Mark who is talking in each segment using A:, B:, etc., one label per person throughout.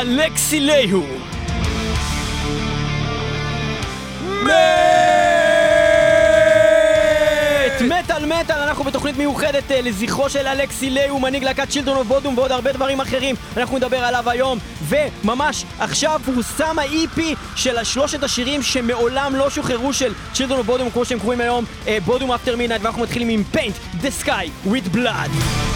A: אלכסי לייהו. מת! מטאל מטאל, אנחנו בתוכנית מיוחדת אה, לזכרו של אלכסי לייהו, מנהיג להקת Children of Bodom ועוד הרבה דברים אחרים, אנחנו נדבר עליו היום, וממש עכשיו פורסם ה-EP של השלושת השירים שמעולם לא שוחררו של Children of Bodom, כמו שהם קוראים היום, Bodom After Midnight, ואנחנו מתחילים עם Paint the Sky with Blood.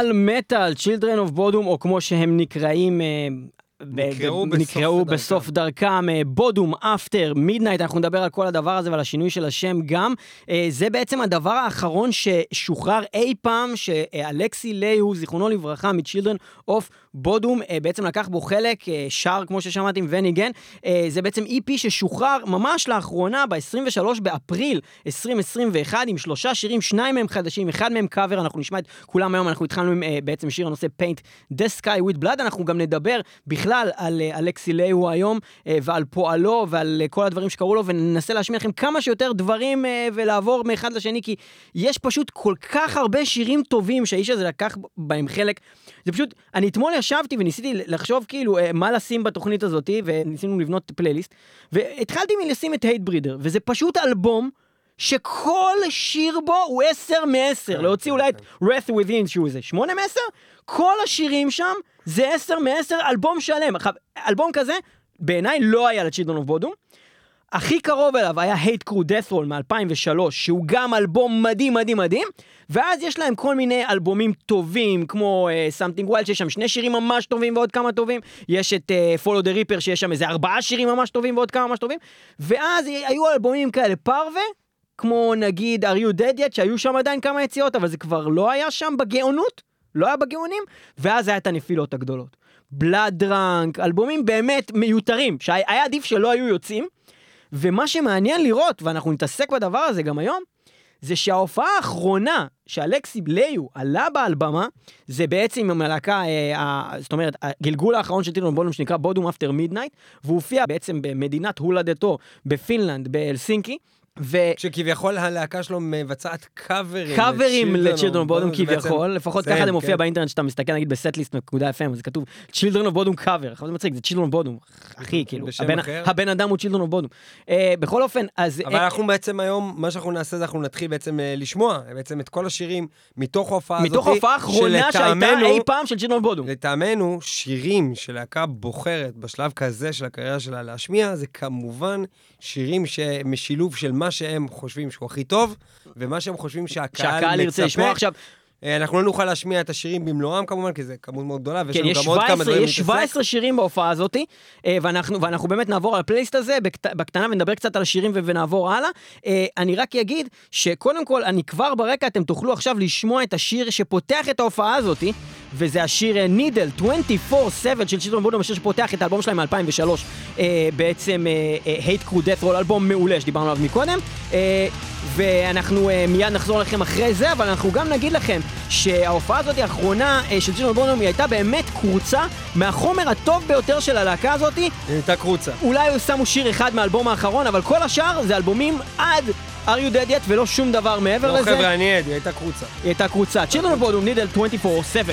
A: מטאל מטאל, Children of Bodom, או כמו שהם נקראים, אה,
B: נקראו
A: ב-
B: בסוף
A: נקראו
B: דרכם.
A: בסוף דרכם, Bodom, After, Midnight, אנחנו נדבר על כל הדבר הזה ועל השינוי של השם גם. אה, זה בעצם הדבר האחרון ששוחרר אי פעם, שאלכסי לייהו, זיכרונו לברכה, מ-Children of
B: Bodom אה, בעצם לקח בו חלק, אה, שר, כמו ששמעתם, וניגן. אה, זה בעצם EP ששוחרר ממש לאחרונה, ב-23 באפריל 2021, עם שלושה שירים, שניים מהם חדשים, אחד מהם קאבר, אנחנו נשמע את כולם היום, אנחנו התחלנו עם בעצם שיר הנושא Paint the Sky with Blood, אנחנו גם נדבר בכלל על אלכסי ליהו היום, ועל פועלו, ועל כל הדברים שקרו לו, וננסה להשמיע לכם כמה שיותר דברים ולעבור מאחד לשני, כי יש פשוט כל כך הרבה שירים טובים שהאיש הזה לקח בהם חלק. זה פשוט, אני אתמול ישבתי וניסיתי לחשוב כאילו אה, מה לשים בתוכנית הזאת, וניסינו לבנות פלייליסט, והתחלתי מלשים את הייט ברידר, וזה פשוט אלבום. שכל שיר בו הוא 10 מ-10,
C: כן,
B: להוציא
C: כן,
B: אולי את
C: כן.
B: Wrath Within שהוא איזה 8 מ-10, כל השירים שם זה 10 מ-10, אלבום שלם. אלבום כזה, בעיניי לא היה ל-Children of Bodom. הכי קרוב אליו היה Hate Crew Death Roll מ-2003, שהוא גם אלבום מדהים מדהים מדהים, ואז יש להם כל מיני אלבומים טובים, כמו uh, Something Wild, שיש שם שני שירים ממש טובים ועוד כמה טובים, יש את uh, Follow the Reaper, שיש שם איזה ארבעה שירים ממש טובים ועוד כמה ממש טובים, ואז היו אלבומים כאלה פרווה, כמו נגיד are you dead yet, שהיו שם עדיין כמה יציאות, אבל זה כבר לא היה שם בגאונות, לא היה בגאונים, ואז היה את הנפילות הגדולות. בלאד דרנק, אלבומים באמת מיותרים, שהיה עדיף שלא היו יוצאים, ומה שמעניין לראות, ואנחנו נתעסק בדבר הזה גם היום, זה שההופעה האחרונה שאלכסי ליו עלה בהלבמה, זה בעצם עם הלהקה, אה, ה- זאת אומרת, הגלגול האחרון של Children of Bodom שנקרא Bodom After Midnight, והוא הופיע בעצם במדינת הולדתו בפינלנד, בהלסינקי. ו...
C: שכביכול הלהקה שלו מבצעת קאברים.
B: קאברים
C: ל-Children of
B: Bodom כביכול, לפחות ככה
C: הם,
B: זה מופיע
C: כן.
B: באינטרנט, שאתה מסתכל נגיד ב setlist.fm, זה כתוב Children of Bodom cover, עכשיו זה מצחיק, זה Children of Bodom, אחי, כאילו, הבן- אדם הוא Children of Bodom. אה, בכל אופן, אז...
C: אבל
B: אה,
C: אנחנו בעצם היום, מה שאנחנו נעשה זה אנחנו נתחיל בעצם אה, לשמוע בעצם את כל השירים מתוך ההופעה הזאת.
B: מתוך ההופעה האחרונה שהייתה אי פעם של Children of Bodom.
C: לטעמנו, שירים שלהקה בוחרת בשלב כזה של הקריירה שלה להשמיע, זה כמובן שירים שמשילוב של מה שהם חושבים שהוא הכי טוב, ומה שהם חושבים שהקהל.
B: שהקהל ירצה לשמוע עכשיו,
C: אה, אנחנו לא נוכל להשמיע את השירים במלואם כמובן, כי זה כמות מאוד גדולה, ויש
B: כן,
C: לנו גם עוד כמה
B: 17,
C: דברים
B: יש 17 שירים בהופעה הזאת, אה, ואנחנו, ואנחנו באמת נעבור על הפלייסט הזה בקט, בקטנה ונדבר קצת על השירים ונעבור הלאה. אה, אני רק אגיד שקודם כל, אני כבר ברקע, אתם תוכלו עכשיו לשמוע את השיר שפותח את ההופעה הזאת, וזה השיר נידל 24/7 של צ'ילדרון בודום, השיר שפותח את האלבום שלהם מ-2003, אה, בעצם אה, אה, Hate Crew Death Roll, אלבום מעולה שדיברנו עליו מקודם. אה, ואנחנו אה, מיד נחזור לכם אחרי זה, אבל אנחנו גם נגיד לכם שההופעה הזאת האחרונה אה, של צ'ילדרון בונום היא הייתה באמת קורצה מהחומר הטוב ביותר של הלהקה הזאת.
C: היא הייתה קרוצה.
B: אולי שמו שיר אחד מהאלבום האחרון, אבל כל השאר זה אלבומים עד are you dead yet ולא שום דבר מעבר
C: לא
B: לזה.
C: חבר'ה, אני עד, היא הייתה קרוצה.
B: היא הייתה קרוצה. צ'ילדרון בונום נידל 24/7.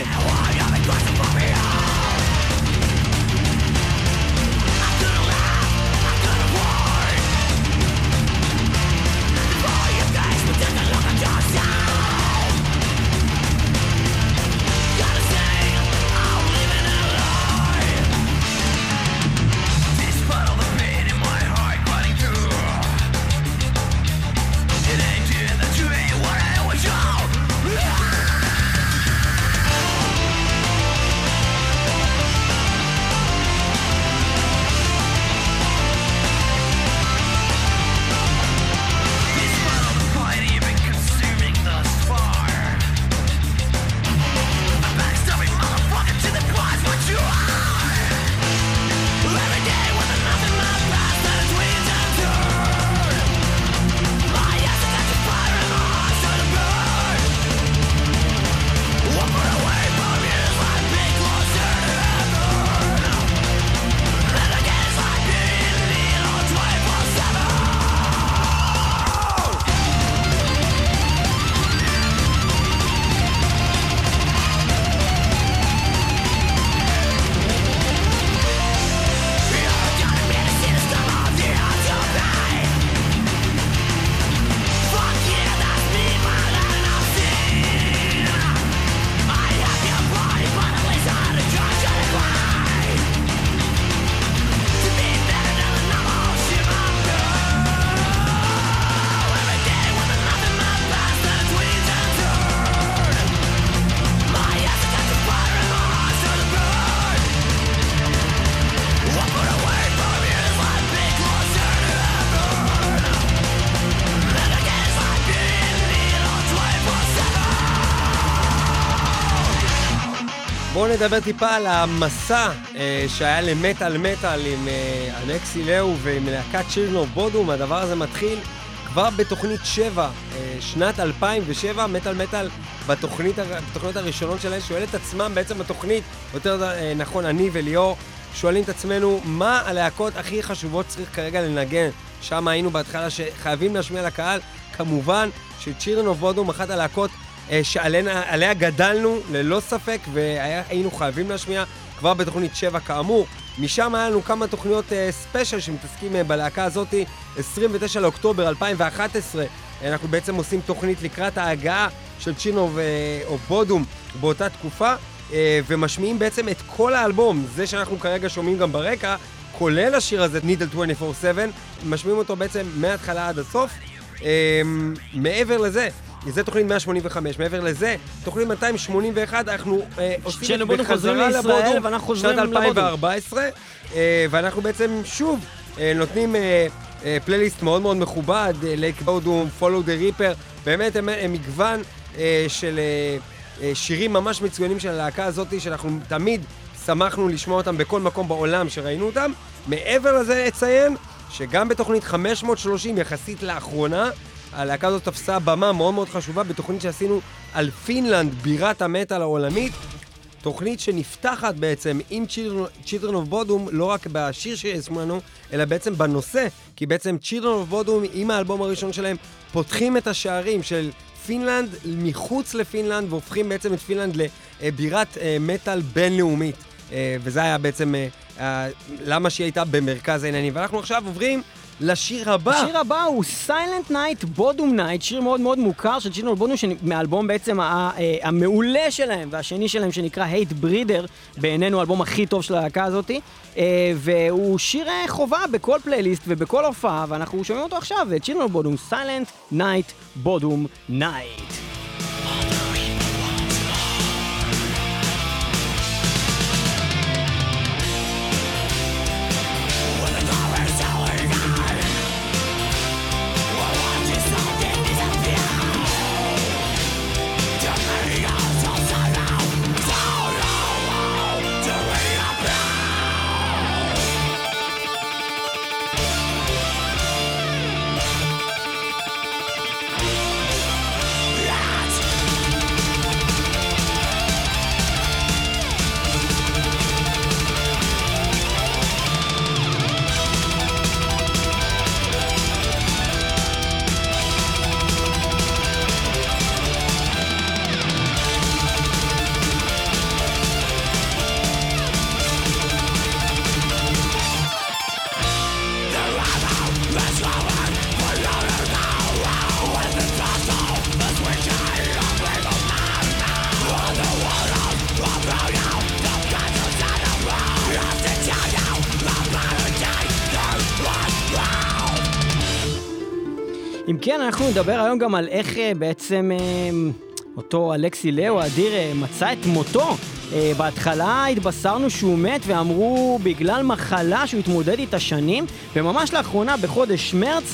C: נדבר טיפה על המסע אה, שהיה למטאל מטאל עם אה, אלכסי לאו ועם להקת שירנוב בודום. הדבר הזה מתחיל כבר בתוכנית 7, אה, שנת 2007, מטאל מטאל בתוכניות הראשונות שלהם, שואל את עצמם בעצם בתוכנית, יותר אה, נכון, אני וליאור, שואלים את עצמנו, מה הלהקות הכי חשובות צריך כרגע לנגן? שם היינו בהתחלה שחייבים להשמיע לקהל. כמובן שצ'ירנוב בודום, אחת הלהקות שעליה גדלנו, ללא ספק, והיינו חייבים להשמיע כבר בתוכנית 7 כאמור. משם היה לנו כמה תוכניות ספיישל שמתעסקים בלהקה הזאת, 29 לאוקטובר 2011. אנחנו בעצם עושים תוכנית לקראת ההגעה של צ'ינו או בודום באותה תקופה, ומשמיעים בעצם את כל האלבום, זה שאנחנו כרגע שומעים גם ברקע, כולל השיר הזה, נידל 24/7, משמיעים אותו בעצם מההתחלה עד הסוף. מעבר לזה, זה תוכנית 185, מעבר לזה, תוכנית 281, אנחנו אה, עושים את בחזרה לבודום, שנת 2014, אה, ואנחנו בעצם שוב אה, נותנים אה, אה, פלייליסט מאוד מאוד מכובד, Lake Bodom, Follow the Reaper, באמת הם, הם מגוון אה, של אה, שירים ממש מצוינים של הלהקה הזאת, שאנחנו תמיד שמחנו לשמוע אותם בכל מקום בעולם שראינו אותם. מעבר לזה אציין שגם בתוכנית 530, יחסית לאחרונה, הלהקה הזאת תפסה במה מאוד מאוד חשובה בתוכנית שעשינו על פינלנד, בירת המטאל העולמית. תוכנית שנפתחת בעצם עם Children of Bodom, לא רק בשיר שישמו לנו, אלא בעצם בנושא, כי בעצם Children of Bodom, עם האלבום הראשון שלהם, פותחים את השערים של פינלנד מחוץ לפינלנד, והופכים בעצם את פינלנד לבירת אה, מטאל בינלאומית. אה, וזה היה בעצם אה, למה שהיא הייתה במרכז העניינים. ואנחנו עכשיו עוברים לשיר הבא.
B: השיר הבא הוא Silent Night, Bodom Night, שיר מאוד מאוד מוכר של Children of Bodom, מאלבום בעצם אה, המעולה שלהם, והשני שלהם שנקרא Hatebreeder, בעינינו האלבום הכי טוב של הלהקה הזאתי. אה, והוא שיר אה, חובה בכל פלייליסט ובכל הופעה, ואנחנו שומעים אותו עכשיו, Children of Bodom, Silent Night, Bodom Night. אנחנו נדבר היום גם על איך אה, בעצם אה, אותו אלכסי לאו האדיר אה, מצא את מותו. בהתחלה התבשרנו שהוא מת ואמרו בגלל מחלה שהוא התמודד איתה שנים, וממש לאחרונה, בחודש מרץ,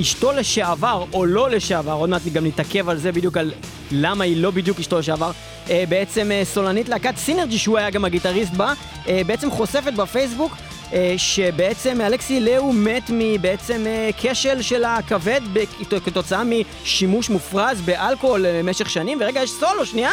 B: אשתו לשעבר, או לא לשעבר, עוד מעט גם נתעכב על זה בדיוק, על למה היא לא בדיוק אשתו לשעבר, בעצם סולנית להקת סינרג'י, שהוא היה גם הגיטריסט בה, בעצם חושפת בפייסבוק שבעצם אלכסי לאו מת מבעצם אה, כשל של הכבד כתוצאה משימוש מופרז באלכוהול במשך אה, שנים. ורגע, יש סולו, שנייה.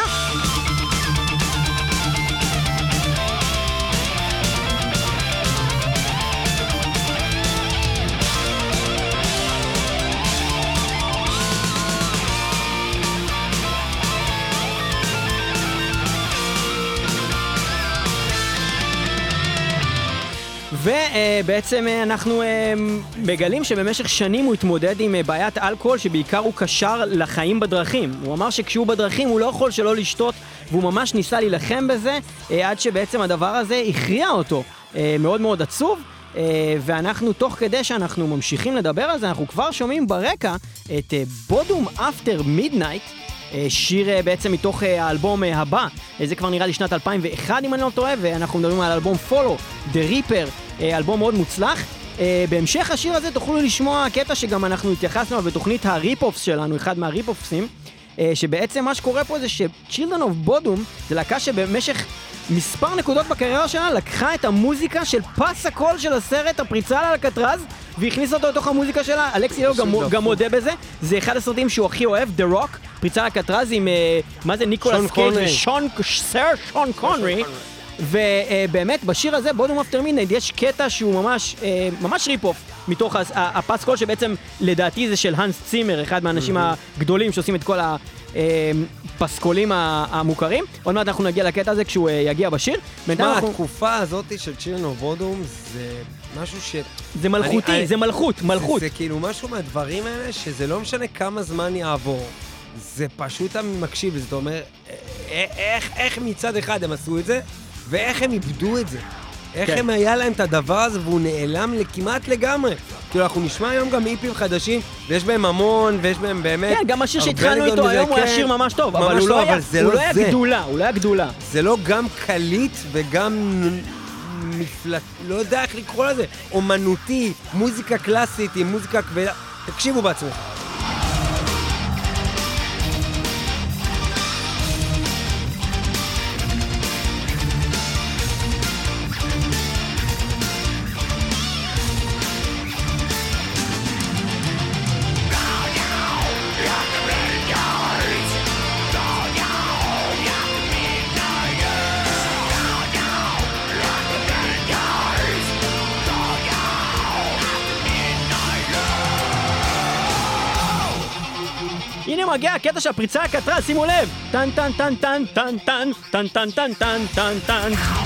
B: ובעצם אה, אנחנו אה, מגלים שבמשך שנים הוא התמודד עם אה, בעיית אלכוהול שבעיקר הוא קשר לחיים בדרכים. הוא אמר שכשהוא בדרכים הוא לא יכול שלא לשתות והוא ממש ניסה להילחם בזה עד שבעצם הדבר הזה הכריע אותו. מאוד מאוד עצוב. ואנחנו, תוך כדי שאנחנו ממשיכים לדבר על זה, אנחנו כבר שומעים ברקע את בודום אפטר מידנייט. שיר בעצם מתוך האלבום הבא, זה כבר נראה לי שנת 2001 אם אני לא טועה, ואנחנו מדברים על אלבום Follow, The Reaper, אלבום מאוד מוצלח. Uh, בהמשך השיר הזה תוכלו לשמוע קטע שגם אנחנו התייחסנו אליו בתוכנית ה rip-offs שלנו, אחד מה rip-offsים. Uh, אה, שבעצם מה שקורה פה זה ש-Children of Bodom זה להקה שבמשך מספר נקודות בקריירה שלה לקחה את המוזיקה של פס הקול של הסרט הפריצה לאלקטרז והכניסה אותו לתוך המוזיקה שלה, אלכסי לייהו גם, גם מודה בזה, זה אחד הסרטים שהוא הכי אוהב, The Rock, פריצה לאלקטרז עם, אה, מה זה, ניקולס קייג' ושון, סר שון קונרי. ובאמת, בשיר הזה, Bodom After Midnight, יש קטע שהוא ממש, אה, ממש rip-off מתוך הפסקול שבעצם לדעתי זה של האנס צימר, אחד מהאנשים הגדולים שעושים את כל הפסקולים המוכרים. עוד מעט אנחנו נגיע לקטע הזה כשהוא אה, יגיע בשיר.
C: מה, התקופה הזאת של Children of Bodom זה משהו ש...
B: זה מלכותי, זה מלכות, מלכות.
C: זה כאילו משהו מהדברים האלה שזה לא משנה כמה זמן יעבור. זה פשוט אתה מקשיב, זאת אומרת, איך, איך מצד אחד הם עשו את זה, ואיך הם איבדו את זה. איך כן. הם היה להם את הדבר הזה והוא נעלם כמעט לגמרי. כאילו, אנחנו נשמע היום גם איפים חדשים, ויש בהם המון, ויש בהם באמת...
B: כן, גם השיר שהתחלנו איתו היום הוא היה כן. שיר ממש טוב, אבל הוא לא היה, הוא לא, לא היה גדולה, הוא לא היה גדולה.
C: זה לא גם קליט וגם מפלט... לא יודע איך לקרוא לזה, אומנותי, מוזיקה קלאסית עם מוזיקה כבדה. תקשיבו בעצמך.
B: מגיע הקטע של הפריצה הקטרה, שימו לב! טן טן טן טן טן טן טן טן טן טן טן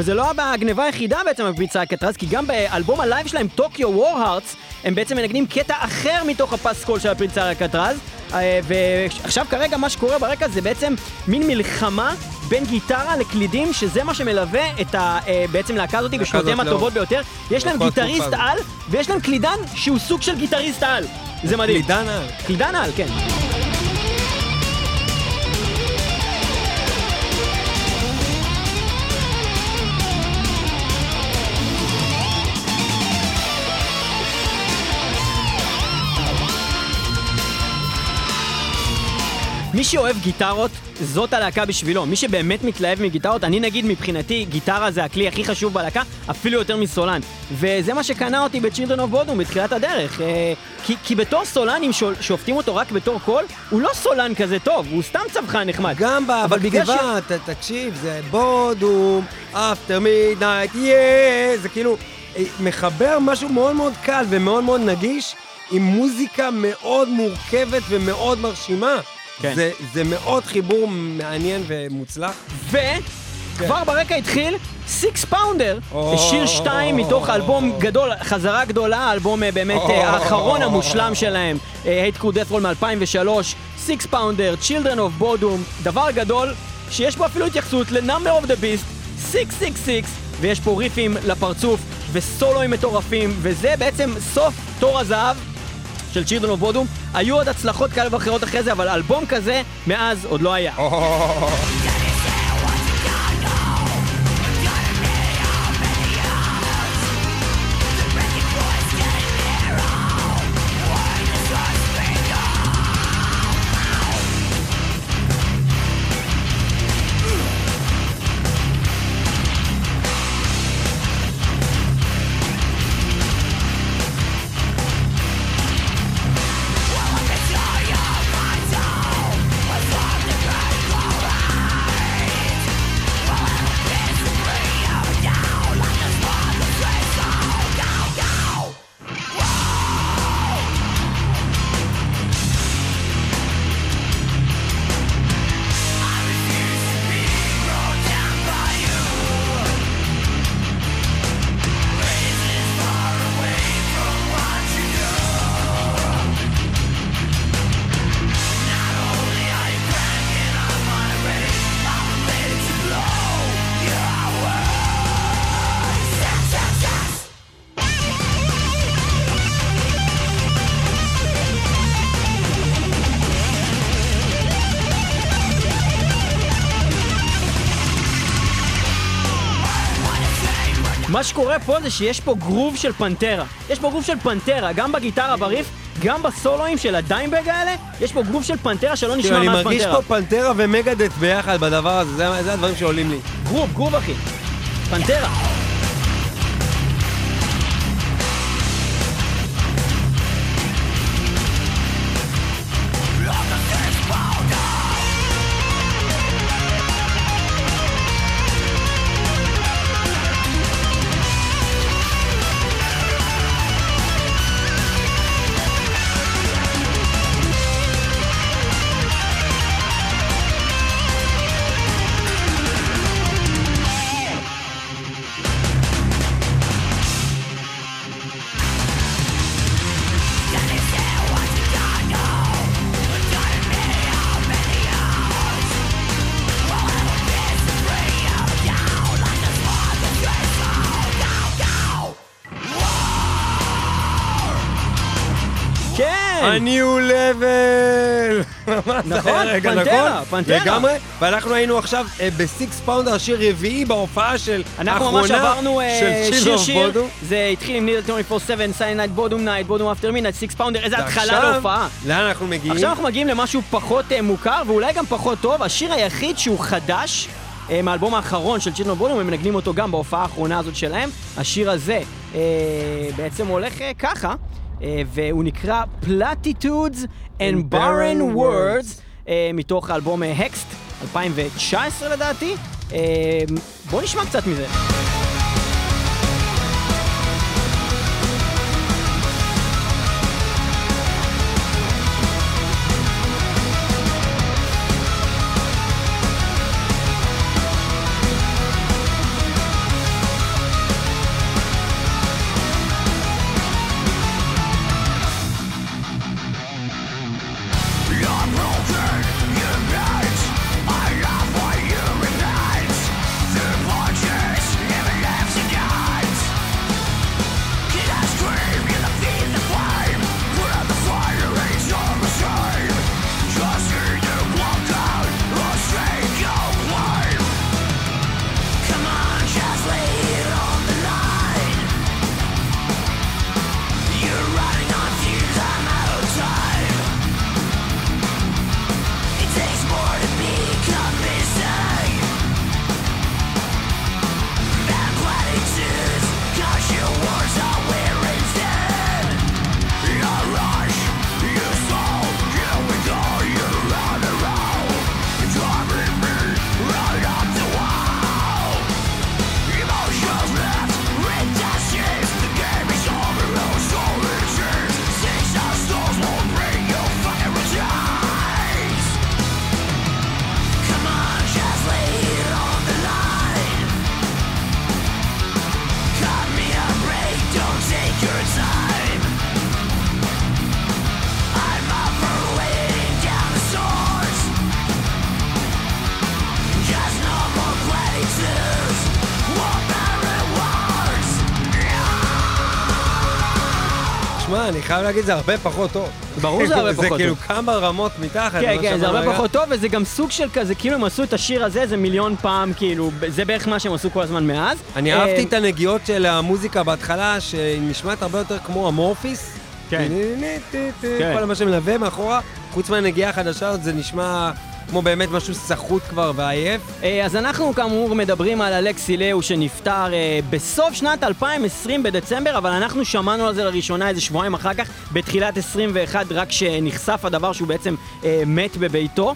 B: וזה לא הגניבה היחידה בעצם בפריצה לאלקטרז, כי גם באלבום ה live שלהם, Tokyo Warhearts, הם בעצם מנגנים קטע אחר מתוך הפסקול של הפריצה לאלקטרז. אה, ועכשיו כרגע מה שקורה ברקע זה בעצם מין מלחמה בין גיטרה לקלידים, שזה מה שמלווה את ה... אה, בעצם להקה הזאת בשנותיהם הטובות ביותר. יש להם גיטריסט על, ויש להם קלידן שהוא סוג של גיטריסט על. זה מדהים.
C: קלידן על.
B: קלידן על, כן. מי שאוהב גיטרות, זאת הלהקה בשבילו. מי שבאמת מתלהב מגיטרות, אני נגיד מבחינתי, גיטרה זה הכלי הכי חשוב בלהקה, אפילו יותר מסולן. וזה מה שקנה אותי ב-Children of Bodom בתחילת הדרך. אה, כי, כי בתור סולן, אם שופטים אותו רק בתור קול, הוא לא סולן כזה טוב, הוא סתם צווחן נחמד.
C: גם בכתיבה, ש... ת, תקשיב, זה Bodom After Midnight, יא, זה כאילו אה, מחבר משהו מאוד מאוד קל ומאוד מאוד נגיש, עם מוזיקה מאוד מורכבת ומאוד מרשימה. כן. זה, זה מאוד חיבור מעניין ומוצלח.
B: ו... כבר. ברקע התחיל Sixpounder, שיר שתיים מתוך אלבום גדול, חזרה גדולה, אלבום אה, באמת אה, האחרון המושלם שלהם, Hate Crew Deathroll מ-2003, Sixpounder, Children of Bodom, דבר גדול, שיש פה אפילו התייחסות ל-Number of the Beast, 666, ויש פה ריפים לפרצוף, וסולואים מטורפים, וזה בעצם סוף תור הזהב של צ'ירדון אוף בודום. היו עוד הצלחות כאלה ואחרות אחרי זה, אבל אלבום כזה מאז עוד לא היה. מה שקורה פה זה שיש פה גרוב של פנטרה. יש פה גרוב של פנטרה, גם בגיטרה בריף, גם בסולואים של הדיימבג האלה, יש פה גרוב של פנטרה שלא נשמע
C: אני
B: מאז
C: מרגיש
B: פנטרה.
C: פה פנטרה ומגדט ביחד בדבר הזה, זה- זה הדברים שעולים לי.
B: גרוב, גרוב אחי. פנטרה. נכון,
C: היה רגע,
B: פנטרה,
C: נכון?
B: פנטרה.
C: לגמרי, ואנחנו היינו עכשיו אה, בסיקס פאונדר, שיר רביעי בהופעה של
B: אנחנו ממש
C: האחרונה
B: עברנו אה,
C: של
B: שיר
C: שיר בודו.
B: זה התחיל עם נידל 24/7, סיינד בודום נייט, בודום אפטר מינט, סיקס פאונדר, איזה התחלה
C: ועכשיו,
B: להופעה.
C: לאן אנחנו מגיעים?
B: עכשיו אנחנו מגיעים למשהו פחות אה, מוכר ואולי גם פחות טוב, השיר היחיד שהוא חדש אה, מהאלבום האחרון של צ'ילדרן בודום, הם מנגנים אותו גם בהופעה האחרונה הזאת שלהם. השיר הזה אה, בעצם הולך אה, ככה, אה, והוא נקרא Platitudes and Barren Words, אה, מתוך האלבום הקסט, 2019 לדעתי. אה, בואו נשמע קצת מזה.
C: אני חייב להגיד, זה הרבה פחות טוב.
B: ברור שזה הרבה פחות
C: זה
B: טוב.
C: כאילו כמה רמות מתחת.
B: כן,
C: למה
B: כן, זה הרבה. פחות טוב, וזה גם סוג של כזה, כאילו הם עשו את השיר הזה איזה מיליון פעם, כאילו, זה בערך מה שהם עשו כל הזמן מאז.
C: אני
B: אה,
C: אהבתי את הנגיעות של המוזיקה בהתחלה, שהיא נשמעת הרבה יותר כמו אמורפיס.
B: כן. כן.
C: כל מה שמלווה מאחורה, חוץ מהנגיעה החדשה הזאת, זה נשמע כמו באמת משהו סחוט כבר ועייף.
B: אה, אז אנחנו כאמור מדברים על אלכסי לאו שנפטר אה, בסוף שנת 2020 בדצמבר, אבל אנחנו שמענו על זה לראשונה איזה שבועיים אחר כך, בתחילת 21, רק כשנחשף הדבר שהוא בעצם אה, מת בביתו.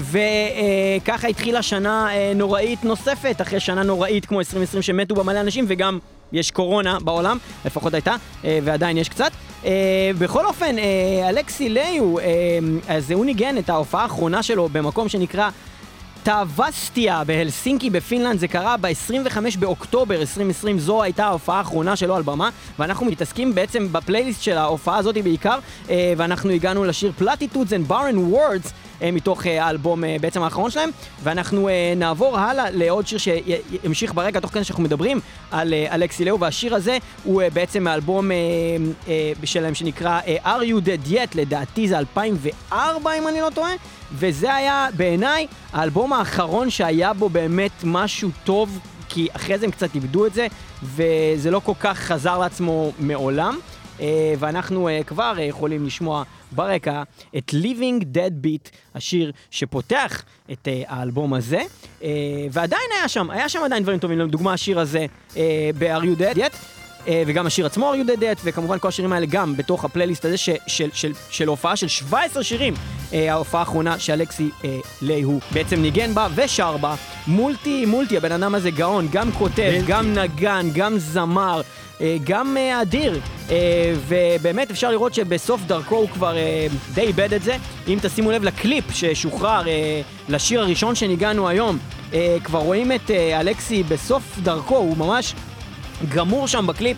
B: וככה התחילה שנה נוראית נוספת, אחרי שנה נוראית כמו 2020 שמתו בה מלא אנשים, וגם יש קורונה בעולם, לפחות הייתה, ועדיין יש קצת. אה, בכל אופן, אה, אלכסי לאו, אה, אז הוא ניגן את ההופעה האחרונה שלו במקום שנקרא טאווסטיה בהלסינקי בפינלנד, זה קרה ב-25 באוקטובר 2020, זו הייתה ההופעה האחרונה שלו על במה, ואנחנו מתעסקים בעצם בפלייליסט של ההופעה הזאת בעיקר, ואנחנו הגענו לשיר Platitudes and Barren Words, מתוך אה, האלבום אה, בעצם האחרון שלהם, ואנחנו אה, נעבור הלאה לעוד שיר שימשיך ברקע תוך כדי שאנחנו מדברים על אה, אלכסי לאו, והשיר הזה הוא אה, בעצם מאלבום אה, אה, שלהם שנקרא אה, Are You Dead Yet, לדעתי זה 2004 אם אני לא טועה, וזה היה בעיניי האלבום האחרון שהיה בו באמת משהו טוב כי אחרי זה הם קצת איבדו את זה, וזה לא כל כך חזר לעצמו מעולם. אה, ואנחנו אה, כבר אה, יכולים לשמוע ברקע את Living Dead Beat, השיר שפותח את האלבום הזה, ועדיין היה שם, היה שם עדיין דברים טובים, לדוגמה השיר הזה ב-Are You Dead Yet. וגם השיר עצמו are you dead yet, וכמובן כל השירים האלה גם בתוך הפלייליסט הזה ש, של, של, של הופעה של 17 שירים, ההופעה האחרונה שאלכסי ליי הוא בעצם ניגן בה ושר בה. מולטי, מולטי, הבן אדם הזה גאון, גם כותב, גם נגן, גם זמר. אה, גם אה, אדיר, אה, ובאמת אפשר לראות שבסוף דרכו הוא כבר די איבד את זה. אם תשימו לב לקליפ ששוחרר לשיר הראשון שניגנו היום, כבר רואים את אלכסי בסוף דרכו, הוא ממש גמור שם בקליפ.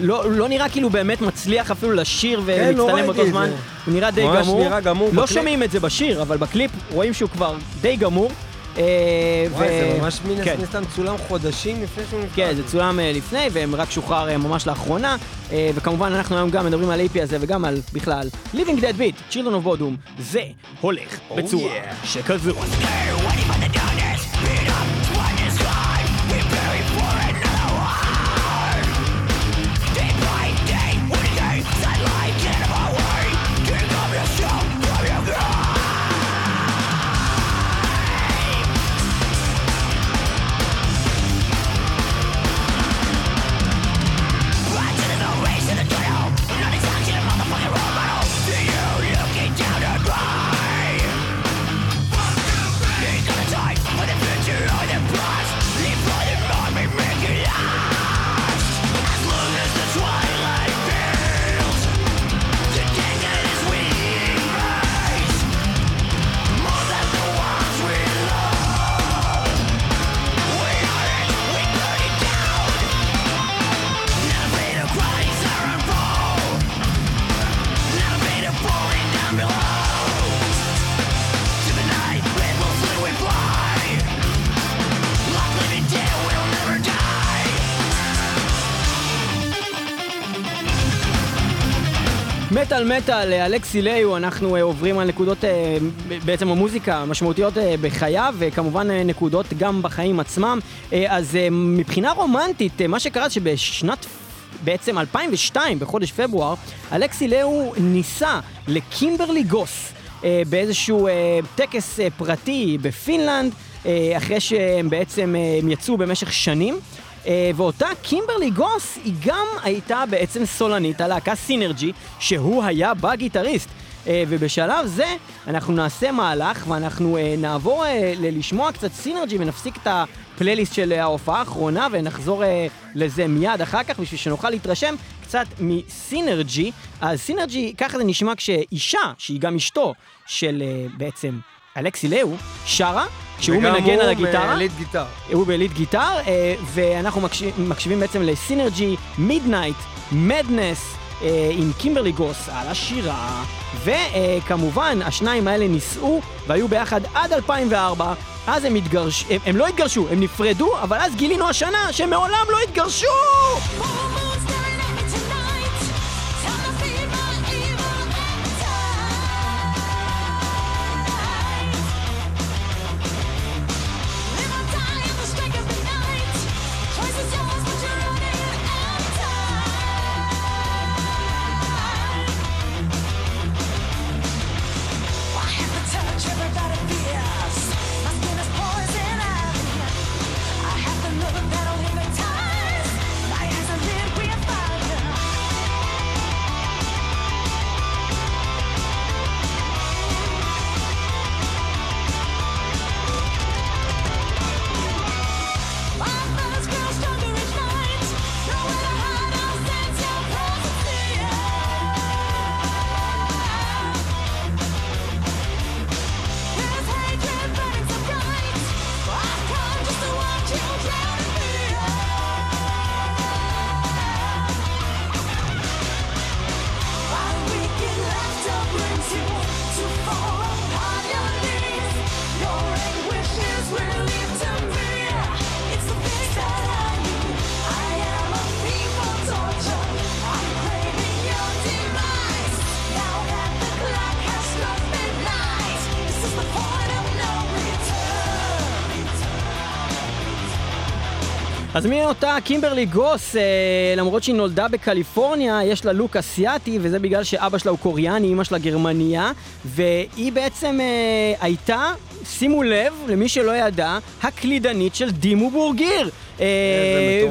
B: לא, לא נראה כאילו באמת מצליח אפילו לשיר ולהצטלם כן, לא באותו זמן, הוא נראה די גמור.
C: נראה גמור
B: לא בקליפ. שומעים את זה בשיר, אבל בקליפ רואים שהוא כבר די גמור.
C: אה, וואי, זה ממש מן כן. הסתם צולם חודשים לפני שהוא נפתח.
B: כן, זה צולם אה, לפני, והם רק שוחרר אה, ממש לאחרונה. וכמובן, אנחנו היום גם מדברים על AP הזה וגם על בכלל Living Dead Beat, Children of Bodom, זה הולך oh בצורה שכזו. מטאל מטאל, אלכסי לאיהו, אנחנו אה, עוברים על נקודות, אה, בעצם המוזיקה המשמעותיות אה, בחייו, וכמובן נקודות גם בחיים עצמם. אז מבחינה רומנטית, מה שקרה שבשנת בעצם 2002, בחודש פברואר, אלכסי לאיהו נישא לקימברלי גוס באיזשהו טקס פרטי בפינלנד, אחרי שהם בעצם יצאו במשך שנים. אה, ואותה קימברלי גוס היא גם הייתה בעצם סולנית הלהקה סינרג'י, שהוא היה בה גיטריסט. אה, ובשלב זה אנחנו נעשה מהלך ואנחנו אה, נעבור לשמוע קצת סינרג'י ונפסיק את הפלייליסט של ההופעה האחרונה ונחזור לזה מיד אחר כך בשביל שנוכל להתרשם קצת מסינרג'י. אז סינרג'י, ככה זה נשמע כשאישה, שהיא גם אשתו של בעצם אלכסי לאיהו, שרה כשהוא מנגן על הגיטרה. וגם הוא
C: ב-lead guitar.
B: הוא ב-lead guitar, אה, ואנחנו מקשיבים בעצם לסינרג'י, מידנייט, מדנס. עם קימברלי גוס על השירה, וכמובן השניים האלה נישאו והיו ביחד עד 2004, אז הם התגרשו, הם, הם לא התגרשו, הם נפרדו, אבל אז גילינו השנה שהם מעולם לא התגרשו! אז מי אותה קימברלי גוס, אה, למרות שהיא נולדה בקליפורניה, יש לה לוק אסיאתי, וזה בגלל שאבא שלה הוא קוריאני, אמא שלה גרמניה, והיא בעצם אה, הייתה, שימו לב, למי שלא ידע, הקלידנית של דימו בורגיר. אה.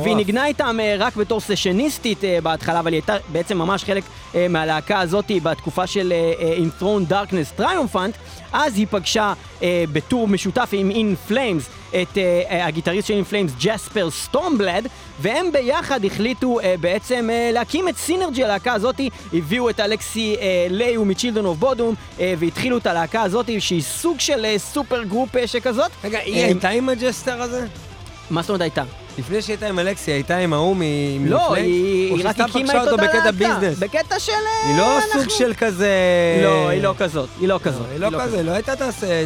B: והיא ניגנה איתם אה, רק בתור סשניסטית אה, בהתחלה, אבל היא הייתה בעצם ממש חלק אה, מהלהקה הזאת בתקופה של אה, אה, In Throne Darkness Triumphant. אז היא פגשה אה, בתור משותף עם In Flames את אה, אה, הגיטריסט של Flames, ג'ספר סטרומבלד, והם ביחד החליטו אה, בעצם אה, להקים את סינרג'י, הלהקה הזאת, הביאו את אלכסי אה, לאיהו מ-Children of Bodom, אה, והתחילו את הלהקה הזאת, שהיא סוג של אה, supergroup אה, שכזאת.
C: רגע, היא הייתה עם הג'ספר הזה?
B: מה זאת אומרת הייתה?
C: לפני שהיא הייתה עם אלכסי, הייתה עם ההוא מ-
B: לא? היא רק הקימה את הלהקה.
C: ביזנס?
B: בקטע של... אה,
C: היא לא
B: אנחנו-
C: סוג של כזה...
B: לא, היא לא כזאת, היא לא כזאת.
C: היא לא כזה, לא הייתה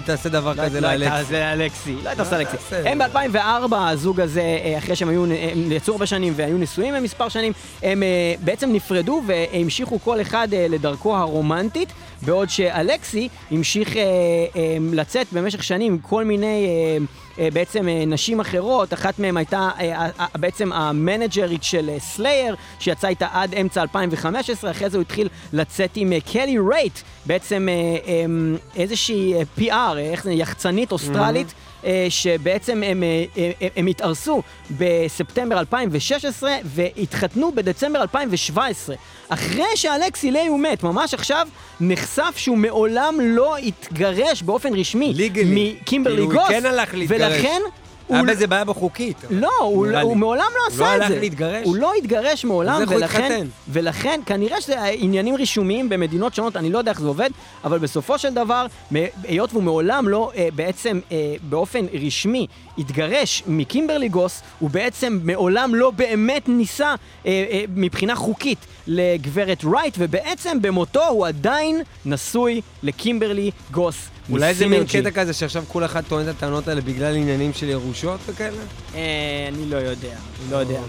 C: תעשה דבר
B: לא-
C: כזה
B: לא
C: לאלכסי.
B: אלכסי, לא הייתה
C: לא
B: עושה אלכסי.
C: תעשה.
B: הם ב-2004, הזוג הזה, אה, אחרי שהם היו, הם יצאו הרבה שנים והיו נשואים מספר שנים, הם אה, בעצם נפרדו והמשיכו כל אחד אה, לדרכו הרומנטית, בעוד שאלכסי המשיך אה, אה, לצאת במשך שנים עם כל מיני... אה, אה, בעצם אה, נשים אחרות, אחת מהן הייתה אה, אה, בעצם המנג'רית של אה, סלייר, שיצאה איתה עד אמצע 2015, אחרי זה הוא התחיל לצאת עם אה, קלי רייט, בעצם אה, אה, איזושהי אה, PR, אה, איך זה, יחצנית אוסטרלית. אה, שבעצם הם, אה, אה, הם התארסו בספטמבר 2016 והתחתנו בדצמבר 2017. אחרי שאלכסי ליו מת, ממש עכשיו נחשף שהוא מעולם לא התגרש באופן רשמי
C: ליגלי.
B: מקימברלי
C: כאילו,
B: גוס.
C: הוא כן הלך להתגרש.
B: ולכן...
C: היה
B: הוא-
C: בזה בעיה בחוקית.
B: לא, הוא,
C: נראה
B: הוא. מעולם לא
C: הוא
B: עשה
C: לא
B: את
C: הלך
B: זה.
C: להתגרש?
B: הוא לא התגרש מעולם,
C: הוא
B: ולכן? ולכן כנראה שזה עניינים רישומיים במדינות שונות, אני לא יודע איך זה עובד, אבל בסופו של דבר, היות והוא מעולם לא אה, בעצם אה, באופן רשמי התגרש מקימברלי גוס, הוא בעצם מעולם לא באמת נישא אה, אה, מבחינה חוקית לגברת רייט, ובעצם במותו הוא עדיין נשוי לקימברלי גוס.
C: אולי זה מין. קטע כזה שעכשיו כל אחד טוען את הטענות האלה בגלל עניינים של ירושות וכאלה?
B: אה, אני לא יודע, לא יודע.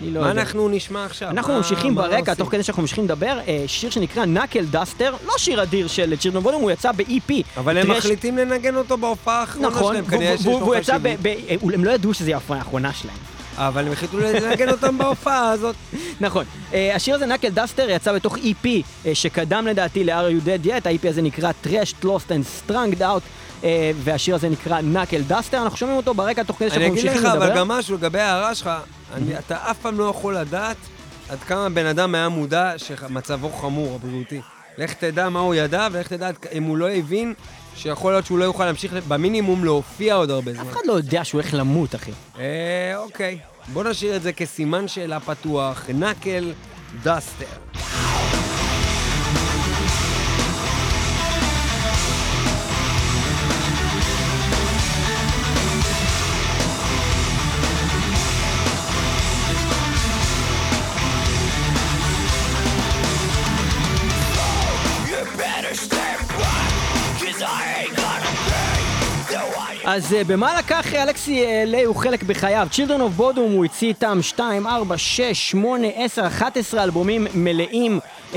B: אני לא
C: מה
B: יודע.
C: אנחנו נשמע עכשיו?
B: אנחנו
C: מה-
B: ממשיכים
C: מה
B: ברקע,
C: עושים?
B: תוך כדי שאנחנו ממשיכים לדבר, אה, שיר שנקרא Knuckleduster, לא שיר אדיר של Children of Bodom, הוא יצא ב-EP.
C: אבל הם
B: טרש-
C: מחליטים לנגן אותו בהופעה האחרונה
B: נכון,
C: שלהם, כנראה שיש לו. חשיבות.
B: אה, הם לא ידעו שזו ההופעה האחרונה שלהם.
C: אבל הם החליטו לנגן אותם בהופעה הזאת.
B: נכון. אה, השיר הזה, Knuckleduster, יצא בתוך EP אה, שקדם לדעתי ל-Are You Dead Yet, ה-EP הזה נקרא Trashed, Lost and Strungout, אה, והשיר הזה נקרא Knuckleduster, אנחנו שומעים אותו ברקע תוך כדי
C: אני
B: שאנחנו
C: אגיד
B: ממשיכים
C: לך,
B: לדבר.
C: אבל גם משהו לגבי ההערה שלך, אני- אתה אף פעם לא יכול לדעת עד כמה בן אדם היה מודע שמצבו חמור, הבריאותי. לך תדע מה הוא ידע, ולך תדע אם הוא לא הבין שיכול להיות שהוא לא יוכל להמשיך, במינימום להופיע עוד הרבה זמן.
B: אף אחד לא יודע שהוא הולך למות, אחי.
C: אה, אוקיי. בוא נשאיר את זה כסימן שאלה פתוח. נקל דסטר.
B: אז uh, במה לקח אה, אלכסי uh, לאיהו חלק בחייו? Children of Bodom הוא הוציא איתם 2, 4, 6, 8, 10, 11 אלבומים מלאים. uh,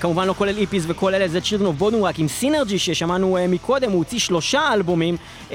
B: כמובן לא כולל EPs וכל אלה זה Children of Bodom רק עם סינרג'י ששמענו uh, מקודם הוא הוציא שלושה אלבומים. uh,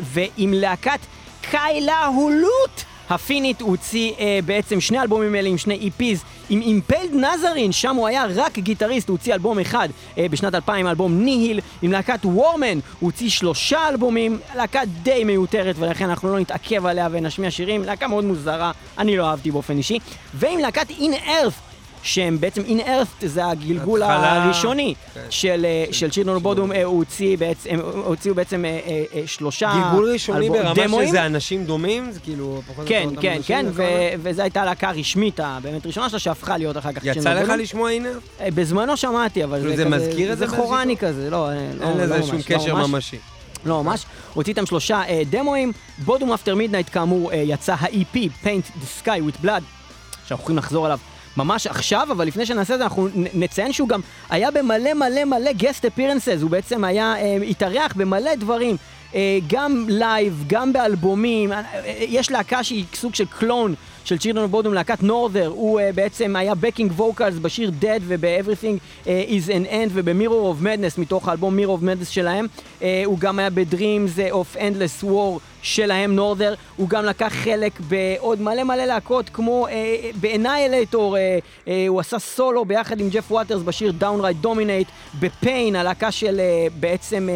B: ועם להקת Kylähullut הפינית הוא הוציא אה, בעצם שני אלבומים אלה עם שני EPs עם Impaled Nazarene, שם הוא היה רק גיטריסט, הוא הוציא אלבום אחד אה, בשנת 2000, אלבום ניהיל, עם להקת וורמן, הוא הוציא שלושה אלבומים, להקה די מיותרת ולכן אנחנו לא נתעכב עליה ונשמיע שירים, להקה מאוד מוזרה, אני לא אהבתי באופן אישי, ועם להקת In Earth שהם בעצם In Earth זה הגלגול
C: התחלה.
B: הראשוני
C: כן.
B: של, אה, של בודום, אה, הוא הוציא בעצם, הוציאו בעצם אה, שלושה
C: גלגול ראשוני
B: אלבום-
C: ברמה
B: דמואים.
C: שזה אנשים דומים? זה כאילו פחות או
B: כן,
C: יותר
B: כן, כן,
C: כמה?
B: וזו הייתה הלהקה הרשמית הבאמת ראשונה שלה, שהפכה להיות אחר כך
C: יצא לך
B: Bodom.
C: לשמוע הנה?
B: אה, בזמנו שמעתי, אבל
C: זה
B: זה כזה...
C: מזכיר את זה
B: חורני כזה, לא, לא,
C: אין
B: לא
C: לזה שום
B: לא
C: קשר
B: ממש.
C: ממשי.
B: לא ממש. הוציא איתם שלושה אה, דמואים. Bodom After Midnight כאמור אה, יצא ה-EP, Paint the Sky with Blood, שאנחנו יכולים לחזור עליו ממש עכשיו, אבל לפני שנעשה את זה אנחנו נציין שהוא גם היה במלא מלא מלא guest appearances, הוא בעצם היה, אה, התארח במלא דברים. אה, גם live, גם באלבומים, אה, אה, יש להקה שהיא סוג של clone של Children of Bodom, להקת Norther, הוא uh, בעצם היה backing vocals בשיר Dead וב-Everything uh, is an End וב-Mirror of Madness מתוך האלבום Mirror of Madness שלהם. Uh, הוא גם היה ב-Dreams of Endless War שלהם, Norther. הוא גם לקח חלק בעוד מלא מלא להקות כמו uh, ב-Annihilator, uh, uh, הוא עשה סולו ביחד עם ג'ף ווטרס בשיר Downright Dominate, ב-Pain, הלהקה של uh, בעצם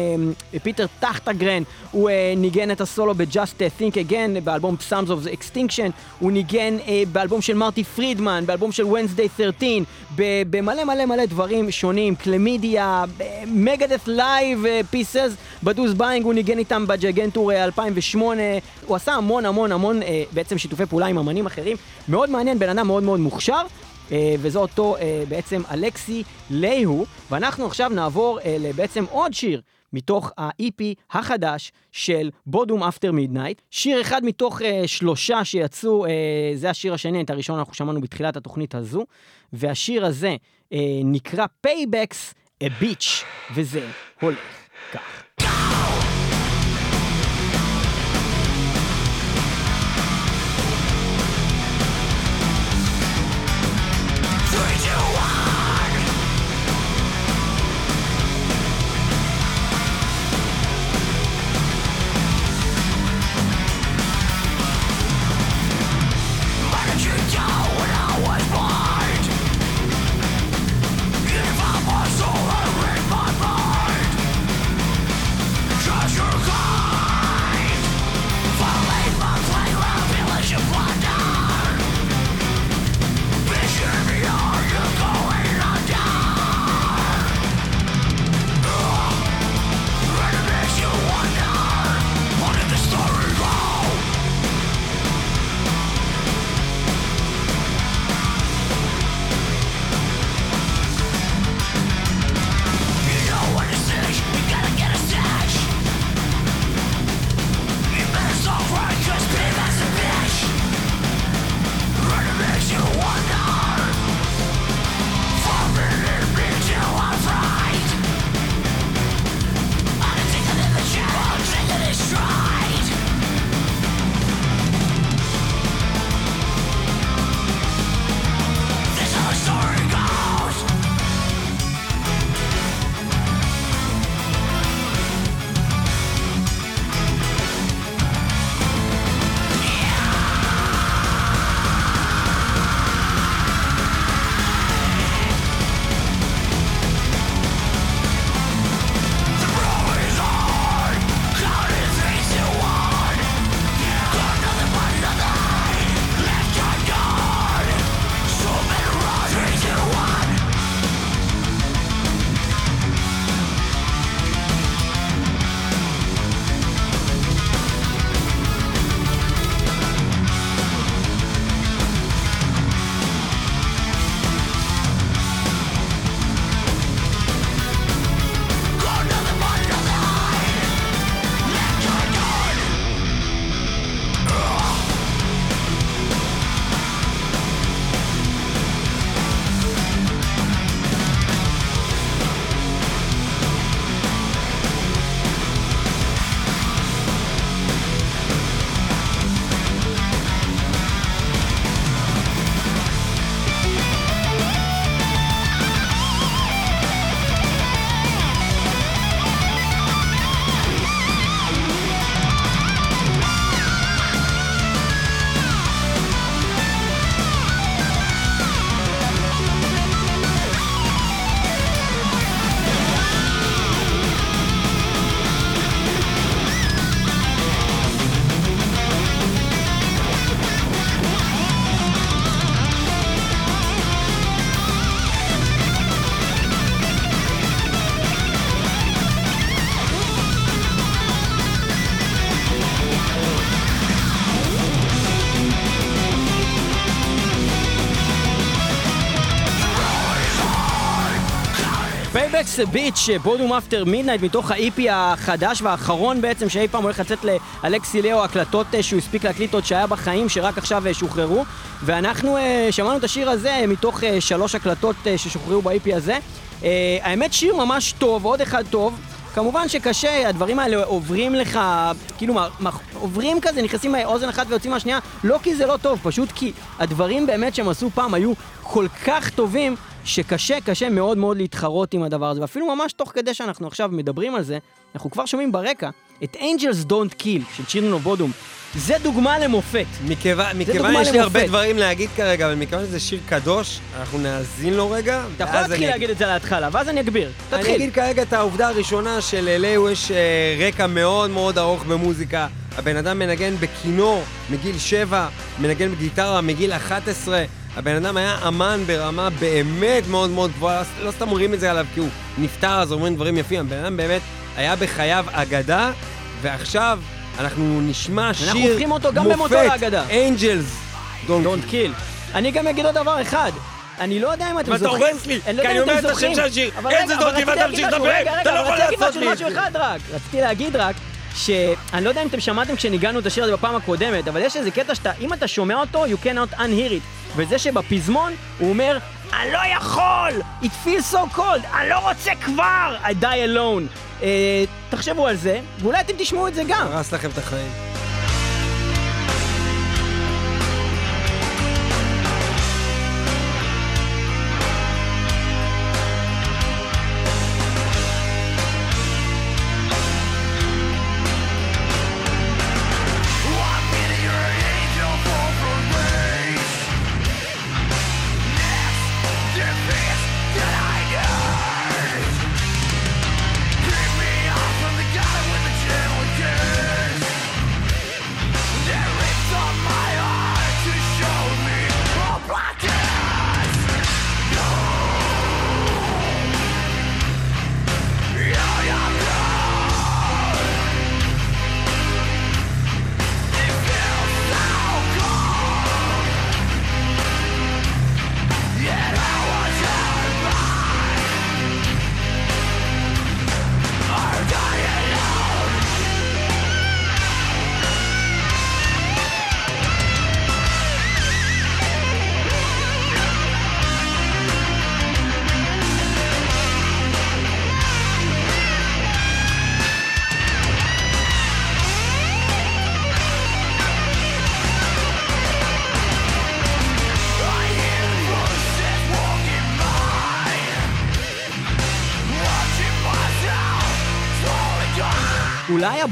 B: uh, פיטר טגטגרן, הוא uh, ניגן את הסולו ב-Just Think Again, באלבום Psalms of Extinction, הוא ניגן uh, באלבום של מרטי פרידמן, באלבום של Wednesday 13, במלא מלא מלא דברים שונים, קלמידיה, Megadeth live Peace Sells, בדוז ביינג, הוא ניגן איתם ב-Gigantour 2008, הוא עשה המון המון המון uh, בעצם שיתופי פעולה עם אמנים אחרים, מאוד מעניין, בן אדם מאוד מאוד מוכשר. Uh, וזה אותו uh, בעצם אלכסי לייהו, ואנחנו עכשיו נעבור uh, לבעצם עוד שיר מתוך ה-EP החדש של בודום אפטר מידנייט. שיר אחד מתוך uh, שלושה שיצאו, uh, זה השיר השני, את הראשון אנחנו שמענו בתחילת התוכנית הזו, והשיר הזה uh, נקרא Paybacks a Beach, וזה הולך כך. It's a Beach, בודום אפטר מידנייט, מתוך ה-EP החדש והאחרון בעצם שאי פעם הולך לצאת לאלכסי לאו, הקלטות אה, שהוא הספיק להקליט עוד שהיה בחיים, שרק עכשיו אה, שוחררו. ואנחנו uh, שמענו את השיר הזה מתוך שלוש הקלטות ששוחררו ב-EP הזה. האמת שיר ממש טוב, עוד אחד טוב. כמובן שקשה, הדברים האלה עוברים לך, כאילו, מה, מה, עוברים כזה, נכנסים מאוזן אחת ויוצאים מהשנייה, לא כי זה לא טוב, פשוט כי הדברים באמת שהם עשו פעם היו כל כך טובים, שקשה, קשה מאוד מאוד להתחרות עם הדבר הזה. ואפילו ממש תוך כדי שאנחנו עכשיו מדברים על זה, אנחנו כבר שומעים ברקע את Angels Don't Kill של צ'ירנו בודום. זה דוגמה למופת.
C: מכיוון מכיוון
B: דוגמה
C: יש לי הרבה. דברים להגיד כרגע, אבל מכיוון שזה שיר קדוש, אנחנו נאזין לו רגע.
B: אתה יכול להתחיל
C: אני-
B: להגיד את זה להתחלה, ואז אני אגביר.
C: אני
B: תתחיל.
C: אגיד כרגע את העובדה הראשונה שלליהו יש אה, רקע מאוד מאוד ארוך במוזיקה. הבן אדם מנגן בכינור מגיל 7, מנגן בגיטרה מגיל 11. הבן אדם היה אמן ברמה באמת מאוד מאוד גבוהה, לא סתם אומרים את זה עליו כי הוא נפטר אז אומרים דברים יפים, הבן אדם באמת היה בחייו אגדה, ועכשיו אנחנו נשמע שיר
B: אנחנו הופכים אותו גם במותו
C: מופת,
B: לאגדה.
C: אנג'לס.
B: Don't kill. אני גם אגיד עוד דבר אחד. אני לא יודע אם אתם זוכרים...
C: הורס לי,
B: לא
C: כי אני אומר את השם. של השיר. אין זה דודי ואתה תמשיך לדבר. אתה לא יכול לעשות לי את זה.
B: רציתי להגיד רק, שאני לא יודע אם אתם שמעתם כשניגענו את השיר הזה בפעם הקודמת, אבל יש איזה קטע שאתה, אם אתה שומע אותו, you cannot unhear it. וזה שבפזמון, הוא אומר, אני לא יכול! It feels so cold! אני לא רוצה כבר! I die alone. אה, תחשבו על זה, ואולי אתם תשמעו את זה גם.
C: הרס לכם את החיים.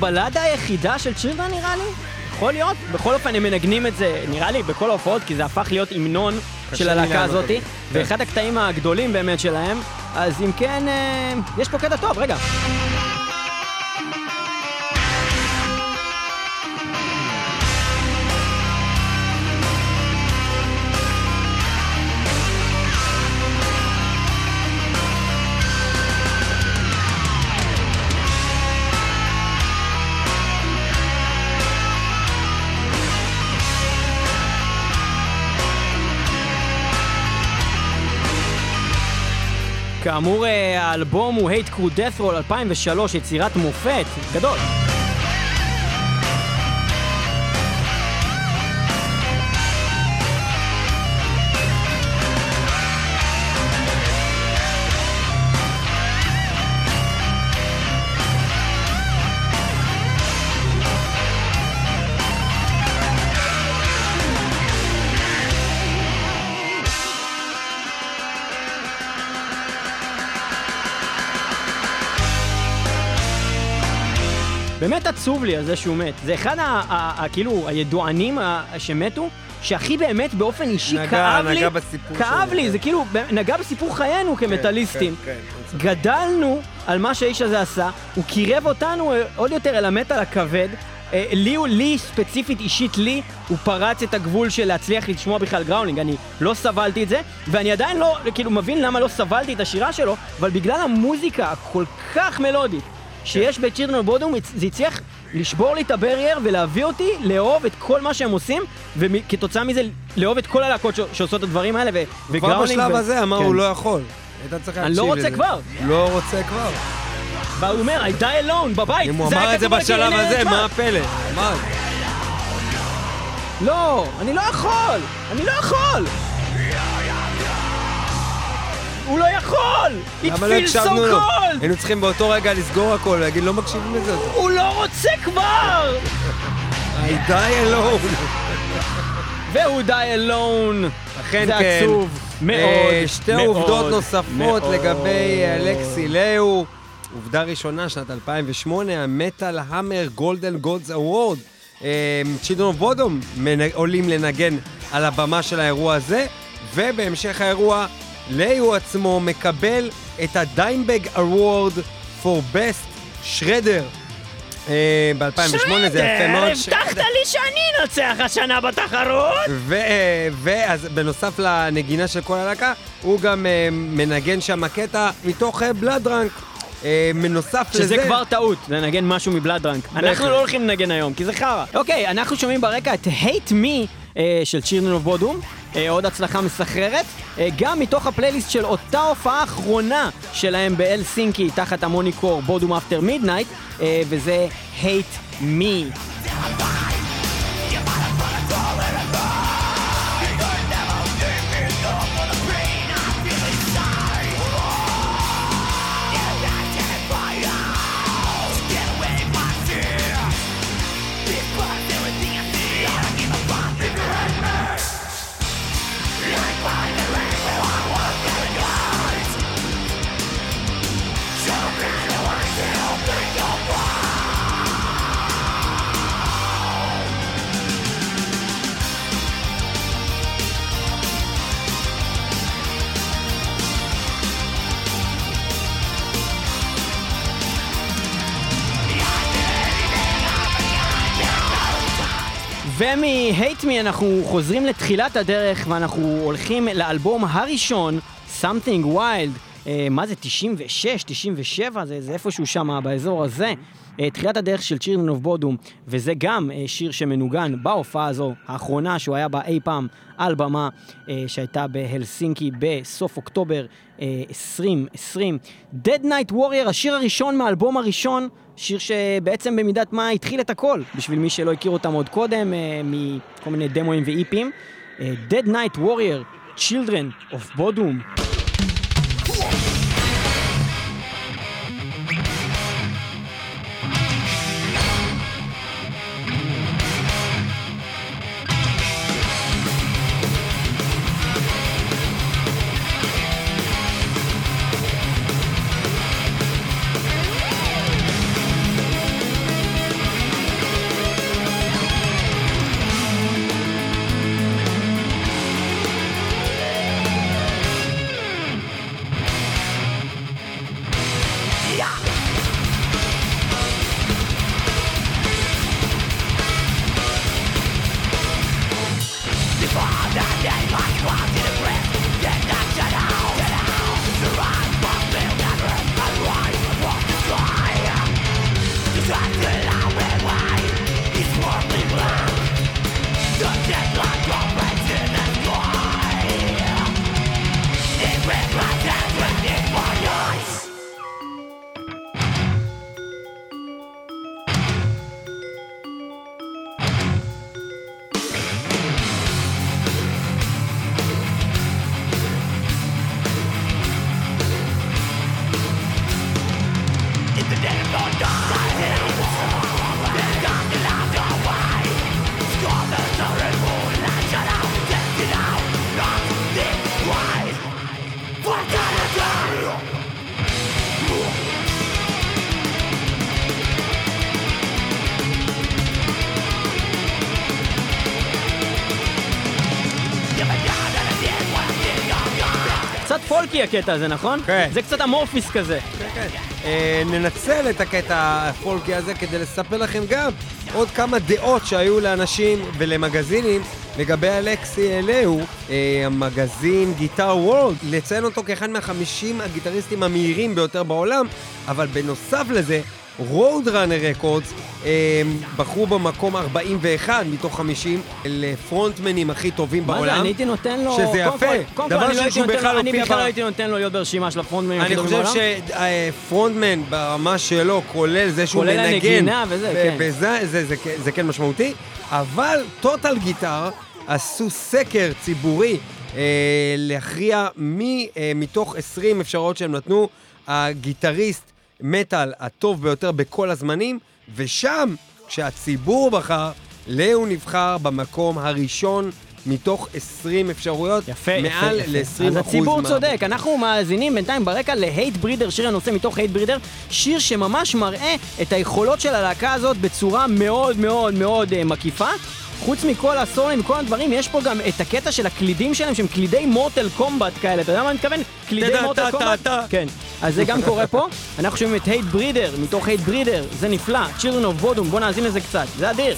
B: הבלדה היחידה של Children נראה לי? יכול להיות. בכל אופן הם מנגנים את זה, נראה לי, בכל ההופעות, כי זה הפך להיות המנון של הלהקה הזאת. ואחד הקטעים הגדולים באמת שלהם. אז אם כן, אה, יש פה קטע טוב, רגע. כאמור, אה, האלבום הוא Hate Crew Death Roll 2003, יצירת מופת, גדול. עצוב לי על זה שהוא מת. זה אחד ה... ה, ה כאילו, הידוענים ה, שמתו, שהכי באמת באופן אישי
C: נגע-
B: כאב לי.
C: נגע בסיפור
B: כאב
C: שלו,
B: לי,
C: כן.
B: זה כאילו, נגע בסיפור חיינו כמטאליסטים.
C: כן, כן, כן.
B: גדלנו על מה שהאיש הזה עשה, הוא קירב אותנו אה, עוד יותר אל המטאל הכבד. אה, לי, הוא- לי ספציפית, אישית לי, הוא פרץ את הגבול של להצליח לשמוע בכלל growling. אני לא סבלתי את זה, ואני עדיין לא, כאילו, מבין למה לא סבלתי את השירה שלו, אבל בגלל המוזיקה הכל כך מלודית שיש בצ'ירדון בודום, זה הצליח לשבור לי את הברייר ולהביא אותי לאהוב את כל מה שהם עושים, וכתוצאה מזה לאהוב את כל הלהקות שעושות את הדברים האלה, ו-
C: כבר. בשלב הזה אמר
B: כן.
C: הוא לא יכול. היית צריך
B: אני
C: להקשיב
B: לא רוצה
C: לזה.
B: כבר.
C: לא רוצה כבר.
B: והוא אומר, I die alone, בבית.
C: אם הוא אמר את זה בשלב הזה. מה הפלא? אמר.
B: לא, אני לא יכול! אני לא יכול! הוא לא יכול! It
C: למה לא
B: feels so
C: הקשבנו לו?
B: cold!
C: היינו צריכים באותו רגע לסגור הכל, להגיד לא מקשיבים לזה.
B: הוא לא רוצה כבר!
C: I die alone.
B: והוא die alone.
C: אכן
B: זה
C: כן.
B: עצוב מאוד,
C: אה, שתי
B: מאוד,
C: עובדות נוספות
B: מאוד.
C: לגבי אלכסי לאו. עובדה ראשונה, שנת 2008, ה Metal Hammer Golden Gods Award. Children of Bodom עולים לנגן על הבמה של האירוע הזה, ובהמשך האירוע, לאו עצמו מקבל את ה Dimebag Award for best shredder. ב-2008 זה יפה מאוד.
B: הבטחת לי שאני אנצח השנה בתחרות!
C: ו- ואז בנוסף לנגינה של כל הלהקה, הוא גם אה, מנגן שם קטע מתוך Blooddrunk. בנוסף לזה...
B: שזה כבר טעות, לנגן משהו מ Blooddrunk. אנחנו לא הולכים לנגן היום, כי זה חרא. אוקיי, אנחנו שומעים ברקע את Hate Me אה, של Children of Bodom. אה, עוד הצלחה מסחררת. אה, גם מתוך הפלייליסט של אותה הופעה אחרונה שלהם באלסינקי, תחת ה moniker Bodom After Midnight, וזה Hate Me. ומ-Hate Me אנחנו חוזרים לתחילת הדרך ואנחנו הולכים לאלבום הראשון, Something Wild. אה, מה זה, 96, 97? זה, זה איפשהו שם, באזור הזה. אה, תחילת הדרך של צ'ירנן אוף בודום, וזה גם אה, שיר שמנוגן בהופעה הזו, האחרונה שהוא היה בה אי פעם על במה אה, שהייתה בהלסינקי בסוף אוקטובר אה, 2020. Dead Night Warrior, השיר הראשון מהאלבום הראשון, שיר שבעצם במידת מה התחיל את הכל, בשביל מי שלא הכיר אותם עוד קודם, אה, מכל מיני דמוים ואיפים. אה, Dead Night Warrior, Children of Bodom. הקטע הזה, נכון?
C: כן.
B: זה קצת אמורפיס כזה.
C: אה, ננצל את הקטע הפולקי הזה כדי לספר לכם גם עוד כמה דעות שהיו לאנשים ולמגזינים לגבי אלכסי אלהו, אה, המגזין גיטר וורלד, לציין אותו כאחד מהחמישים הגיטריסטים המהירים ביותר בעולם, אבל בנוסף לזה, רוד ראנר רקורדס בחרו במקום 41 מתוך 50 לפרונטמנים הכי טובים
B: מה
C: בעולם.
B: זה, אני הייתי נותן לו...
C: שזה יפה. דבר
B: אני לא
C: שהוא בכלל
B: אני
C: הופיע
B: בכלל לא הייתי נותן לו להיות ברשימה של הפרונטמנים הכי
C: אני
B: טובים
C: חושב
B: בעולם.
C: שפרונטמן ברמה שלו, כולל זה שהוא
B: כולל
C: מנגן,
B: הנגינה וזה, כן.
C: וזה זה, זה, זה, זה כן משמעותי, אבל טוטל גיטר עשו סקר ציבורי אה, להכריע מי אה, מתוך 20 אפשרויות שהם נתנו, הגיטריסט מטאל הטוב ביותר בכל הזמנים, ושם, כשהציבור בחר, לאו נבחר במקום הראשון מתוך 20 אפשרויות,
B: יפה,
C: מעל
B: יפה,
C: ל-20
B: יפה. אז הציבור
C: מה-
B: צודק, אנחנו מאזינים בינתיים ברקע ל Hatebreeder, שיר הנושא מתוך Hatebreeder, שיר שממש מראה את היכולות של הלהקה הזאת בצורה מאוד מאוד מאוד אה, מקיפה. חוץ מכל הסולים וכל הדברים, יש פה גם את הקטע של הקלידים שלהם, שהם קלידי Mortal Kombat כאלה, אתה יודע מה אני מתכוון? קלידי
C: Mortal Kombat?
B: כן. אז זה גם קורה פה. אנחנו שומעים את Hatebreeder, מתוך Hatebreeder, זה נפלא. Children of Bodom, בוא נאזין לזה קצת, זה אדיר.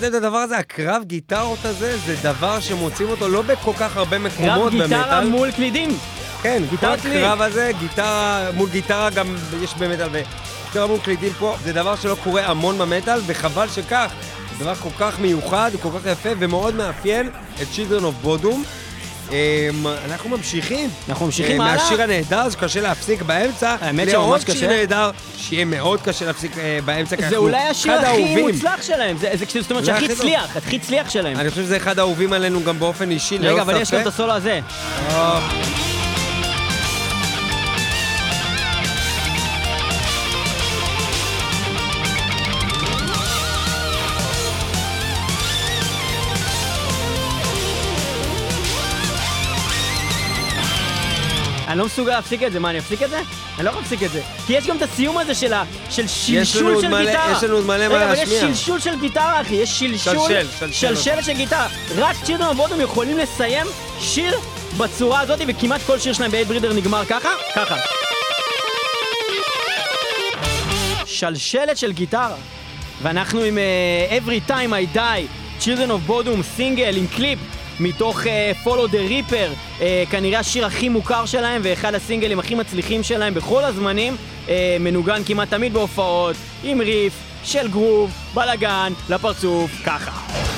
C: שמעת את הדבר הזה? הקרב גיטרות הזה, זה דבר שמוצאים אותו לא בכל כך הרבה
B: קרב
C: מקומות
B: גיטרה
C: במטאל.
B: מול קלידים!
C: כן, כל. הקרב הזה, גיטרה מול גיטרה גם יש במטאל, וגיטרה מול קלידים פה, זה דבר שלא קורה המון במטאל, וחבל שכך. זה דבר כל כך מיוחד, כל כך יפה, ומאוד מאפיין את Children of Bodom. אמ, אנחנו ממשיכים.
B: אנחנו ממשיכים
C: אה,
B: הלאה.
C: מהשיר הנהדר שקשה להפסיק באמצע,
B: האמת
C: לעוד
B: שממש
C: שיר
B: קשה.
C: נהדר, שיהיה מאוד קשה להפסיק אה, באמצע, כי
B: זה
C: אנחנו
B: אולי השיר
C: אחד
B: הכי
C: האהובים.
B: מוצלח שלהם, זה זה זאת אומרת
C: זה
B: שהכי. הצליח, הכי הצליח שלהם.
C: אני חושב שזה אחד האהובים עלינו גם באופן אישי,
B: רגע, אבל יש גם. את הסולו הזה. אני לא מסוגל להפסיק את זה, מה, אני אפסיק את זה? אני לא יכול להפסיק את זה. כי יש גם את הסיום הזה של ה- של שלשול
C: מלא-
B: גיטרה.
C: יש לנו עוד מלא מה
B: רגע, אבל יש
C: להשמיע.
B: שלשול של גיטרה, אחי, יש שלשול,
C: שלשל, שלשל.
B: שלשלת של גיטרה. רק צ'ילדון בוטום יכולים לסיים שיר בצורה הזאת, וכמעט כל שיר שלהם באייד ברידר נגמר ככה, ככה. שלשלת של גיטרה. ואנחנו עם uh, Every Time I Die, Children of Bodom, סינגל עם קליפ מתוך uh, Follow the Reaper, uh, כנראה השיר הכי מוכר שלהם ואחד הסינגלים הכי מצליחים שלהם בכל הזמנים, uh, מנוגן כמעט תמיד בהופעות, עם ריף של גרוב, בלאגן, לפרצוף, ככה.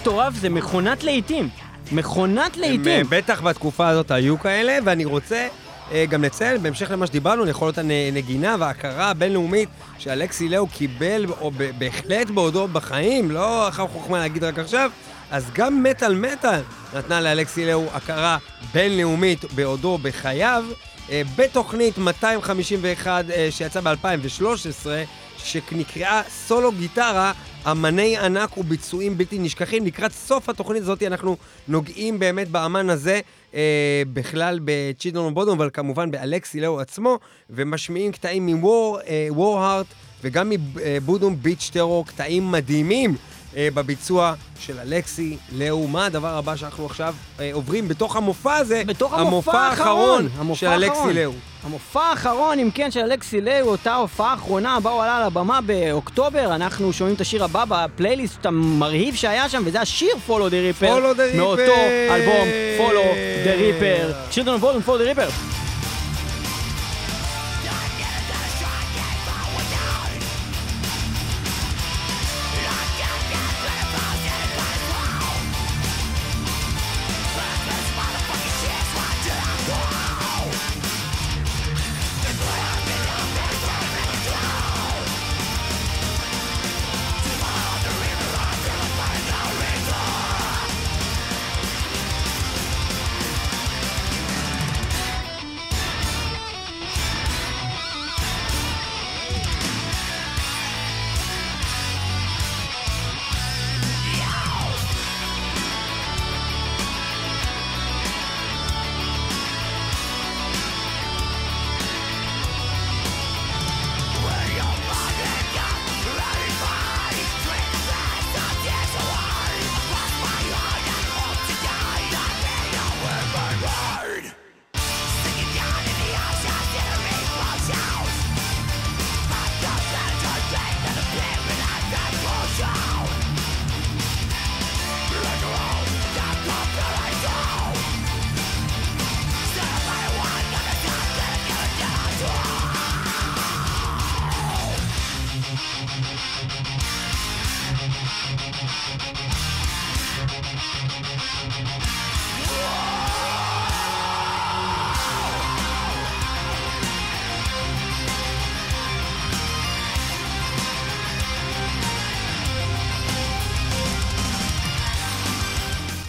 B: מטורף זה, מכונת להיטים. מכונת להיטים.
C: אה, בטח בתקופה הזאת היו כאלה, ואני רוצה אה, גם לציין, בהמשך למה שדיברנו, ליכולות הנגינה וההכרה הבינלאומית שאלכסי לאו קיבל, או בהחלט בעודו בחיים, לא אחר חוכמה להגיד רק עכשיו, אז גם מטאל מטאל נתנה לאלכסי לאו הכרה בינלאומית בעודו בחייו, אה, בתוכנית 251 אה, שיצאה ב-2013, שנקראה סולו גיטרה, אמני ענק וביצועים בלתי נשכחים. לקראת סוף התוכנית הזאת אנחנו נוגעים באמת באמן הזה, אה, בכלל בצ'ידון בודום, אבל כמובן באלכסי לאו עצמו, ומשמיעים קטעים מוור, אה, וור-הארט, וגם מבודום ביץ' טרור, קטעים מדהימים. אה, בביצוע של אלכסי, לאו, מה הדבר הבא שאנחנו עכשיו אה, עוברים בתוך המופע הזה?
B: בתוך המופע האחרון. המופע
C: של אלכסי
B: האחרון.
C: לאו.
B: המופע האחרון, אם כן, של אלכסי לאו, אותה הופעה האחרונה, בה הוא עלה על הבמה באוקטובר, אנחנו שומעים את השיר הבא בפלייליסט המרהיב שהיה שם, וזה השיר Follow the Reaper.
C: Follow the Reaper.
B: מאותו אלבום Follow the Reaper. Children of Bodom, Follow the Reaper.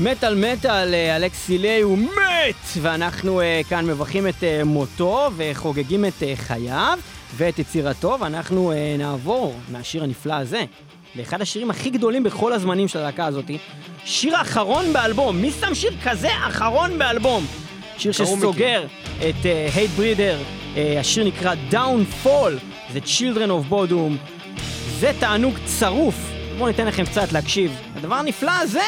B: מטאל מטאל, אה, אלכסי ליי הוא מת! ואנחנו אה, כאן מברכים את אה, מותו וחוגגים את אה, חייו ואת יצירתו, ואנחנו אה, נעבור מהשיר הנפלא הזה לאחד השירים הכי גדולים בכל הזמנים של הלהקה הזאת. שיר אחרון באלבום, מי שם שיר כזה אחרון באלבום? שיר שסוגר את הייט ברידר, השיר נקרא Downfall, זה Children of Bodom, זה תענוג צרוף. בואו ניתן לכם קצת להקשיב. הדבר הנפלא הזה!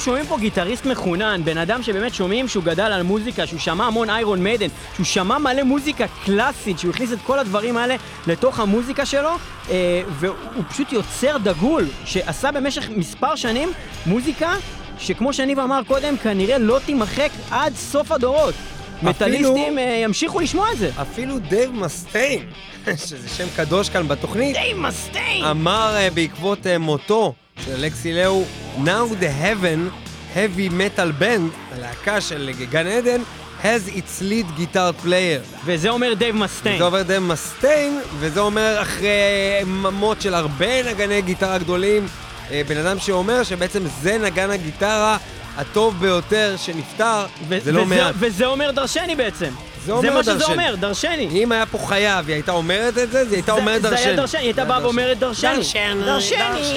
B: אנחנו שומעים פה גיטריסט מחונן, בן אדם שבאמת שומעים שהוא גדל על מוזיקה, שהוא שמע המון איירון מיידן, שהוא שמע מלא מוזיקה קלאסית, שהוא הכניס את כל הדברים האלה לתוך המוזיקה שלו, אה, והוא פשוט יוצר דגול, שעשה במשך מספר שנים מוזיקה שכמו שניב אמר קודם, כנראה לא תימחק עד סוף הדורות. מטאליסטים אה, ימשיכו לשמוע את זה.
C: אפילו דייב מסטיין, שזה שם קדוש כאן בתוכנית,
B: דייב מסטיין!
C: אמר אה, בעקבות אה, מותו של אלכסי לאו, Now the Heaven Heavy Metal Band, הלהקה של גן עדן, has its lead guitar player.
B: וזה אומר דייב מסטיין.
C: זה אומר דייב מסטיין, וזה אומר אחרי מות של הרבה נגני גיטרה גדולים, אה, בן אדם שאומר שבעצם זה נגן הגיטרה הטוב ביותר שנפטר,
B: ו-
C: זה לא
B: וזה,
C: מעט.
B: וזה אומר דרשני בעצם.
C: זה אומר
B: מה שזה
C: דרשני.
B: אומר, דרשני.
C: אם היה פה חיה והיא הייתה אומרת את זה, היא הייתה
B: זה-
C: אומרת דרשני.
B: זה היה דרשני, היא הייתה
C: זה
B: באה ואומרת דרשני.
C: דרשני,
B: דרשני.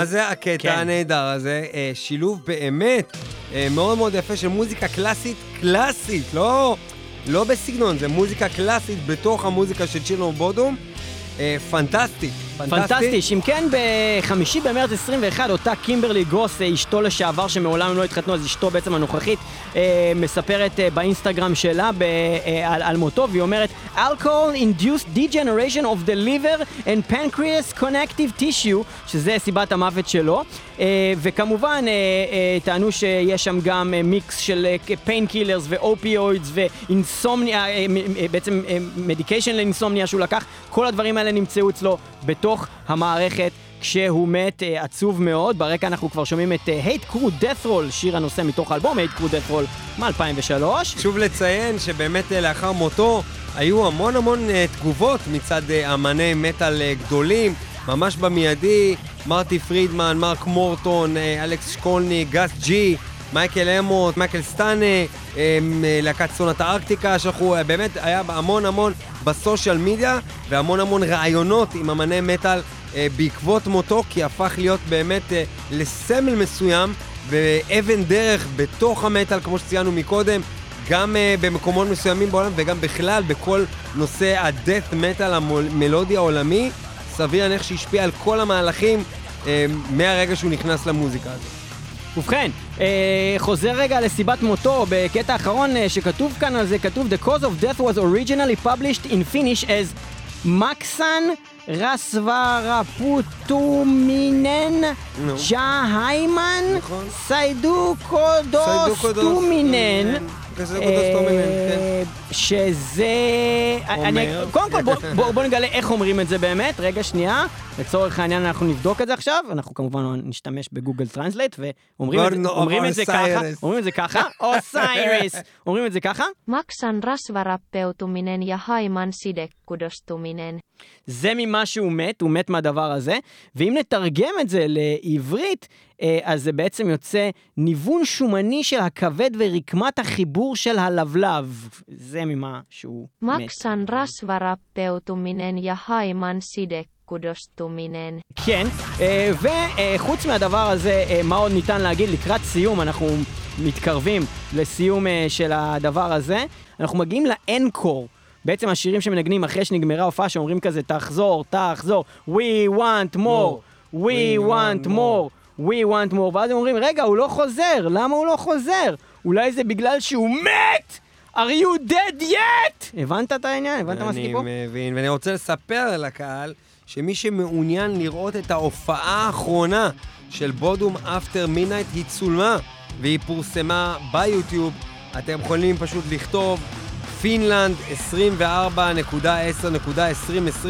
C: מה זה הקטע
B: כן.
C: הנהדר הזה? אה, שילוב באמת אה, מאוד מאוד יפה של מוזיקה קלאסית קלאסית, לא, לא בסגנון, זה מוזיקה קלאסית בתוך המוזיקה של צ'ילנור בודום. אה, פנטסטי.
B: פנטסטי, שאם כן בחמישי במרץ 21, אותה קימברלי גרוס, אה, אשתו לשעבר שמעולם לא התחתנו, אז אשתו בעצם הנוכחית, אה, מספרת אה, באינסטגרם שלה על, על מותו, והיא אומרת, Alcohol induced degeneration of the liver and pancreas connective tissue, שזה סיבת המוות שלו, וכמובן טענו שיש שם גם מיקס של painkillers ו opioids ו insomnia, בעצם medication ל insomnia שהוא לקח, כל הדברים האלה נמצאו אצלו בתוך המערכת. כשהוא מת, אה, עצוב מאוד. ברקע אנחנו כבר שומעים את אה, Hate Crew Deathroll, שיר הנושא מתוך האלבום Hate Crew Deathroll מ-2003.
C: חשוב לציין שבאמת אה, לאחר מותו היו המון המון אה, תגובות מצד אה, אמני מטאל אה, גדולים, ממש במיידי, מרטי פרידמן, מרק מורטון, אלכס שקולני, גס ג'י, מייקל אמוט, מייקל סטאנה, אה, להקת צונת הארקטיקה, שלחו, אה, באמת היה המון המון בסושיאל מדיה והמון המון רעיונות עם אמני מטאל אה, בעקבות מותו, כי הפך להיות באמת אה, לסמל מסוים ואבן דרך בתוך המטאל, כמו שציינו מקודם, גם במקומות מסוימים בעולם וגם בכלל בכל נושא ה-death המלודי העולמי, סביר להניח שהשפיע על כל המהלכים מהרגע שהוא נכנס למוזיקה הזאת.
B: ובכן, אה, חוזר רגע לסיבת מותו, בקטע האחרון אה, שכתוב כאן על זה, כתוב The cause of death was originally published in Finnish as מקסן רסוורפוטומינן. ג'היימן
C: נכון.
B: sidekudostuminen
C: sidekudostuminen, כן.
B: אה, שזה... אני-. קודם כל בוא- בוא בוא נגלה איך אומרים את זה באמת, רגע שנייה, לצורך העניין אנחנו נבדוק את זה עכשיו, אנחנו כמובן נשתמש ב Google Translate ואומרים את אומרים את זה ככה. אומרים את זה ככה, אוסיירס, אומרים את זה ככה,
D: Maksan rasvarappeutuminen ja haiman sidekudostuminen.
B: זה ממה שהוא מת, הוא מת מהדבר הזה, ואם נתרגם את זה לעברית, אה, אז זה בעצם יוצא ניוון שומני של הכבד ורקמת החיבור של הלבלב, זה ממה שהוא מת.
D: Maksan rasvarappeutuminen ja haiman sidekudostuminen.
B: כן, אה, וחוץ מהדבר הזה, אה, מה עוד ניתן להגיד לקראת סיום, אנחנו מתקרבים לסיום של הדבר הזה, אנחנו מגיעים לאנקור. בעצם השירים שמנגנים אחרי שנגמרה ההופעה, שאומרים כזה, תחזור, תחזור, we want more, we want more, we want more, ואז הם אומרים, רגע, הוא לא חוזר, למה הוא לא חוזר? אולי זה בגלל שהוא מת? are you dead yet? הבנת את העניין? הבנת מה עשיתי
C: אני? מבין, ואני רוצה לספר לקהל שמי שמעוניין לראות את ההופעה האחרונה של Bodom After Midnight היא צולמה והיא פורסמה ביוטיוב. אתם יכולים פשוט לכתוב פינלנד 24.10.2020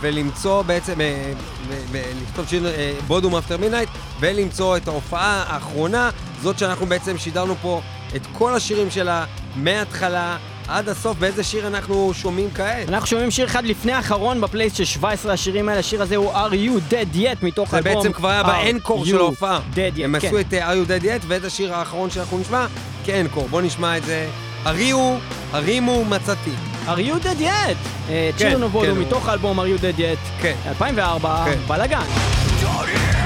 C: ולמצוא בעצם, אה, ו- ו- לכתוב שיר אה, בודום אפטר מידנייט ולמצוא את ההופעה האחרונה, זאת שאנחנו בעצם שידרנו פה את כל השירים שלה מההתחלה עד הסוף, באיזה שיר אנחנו שומעים כעת?
A: אנחנו שומעים שיר אחד לפני האחרון בפלייסט של 17 השירים האלה, השיר הזה הוא are you dead yet מתוך
C: זה
A: האלבום
C: בעצם כבר היה באנקור של ההופעה. הם
A: כן.
C: עשו את אה, are you dead yet ואת השיר האחרון שאנחנו נשמע כאנקור. בואו נשמע את זה. הריעו, הרימו מצאתי.
A: are you dead yet?
C: כן,
A: Children of Bodom
C: כן.
A: מתוך האלבום are you dead yet,
C: כן.
A: 2004,
C: כן.
A: בלאגן.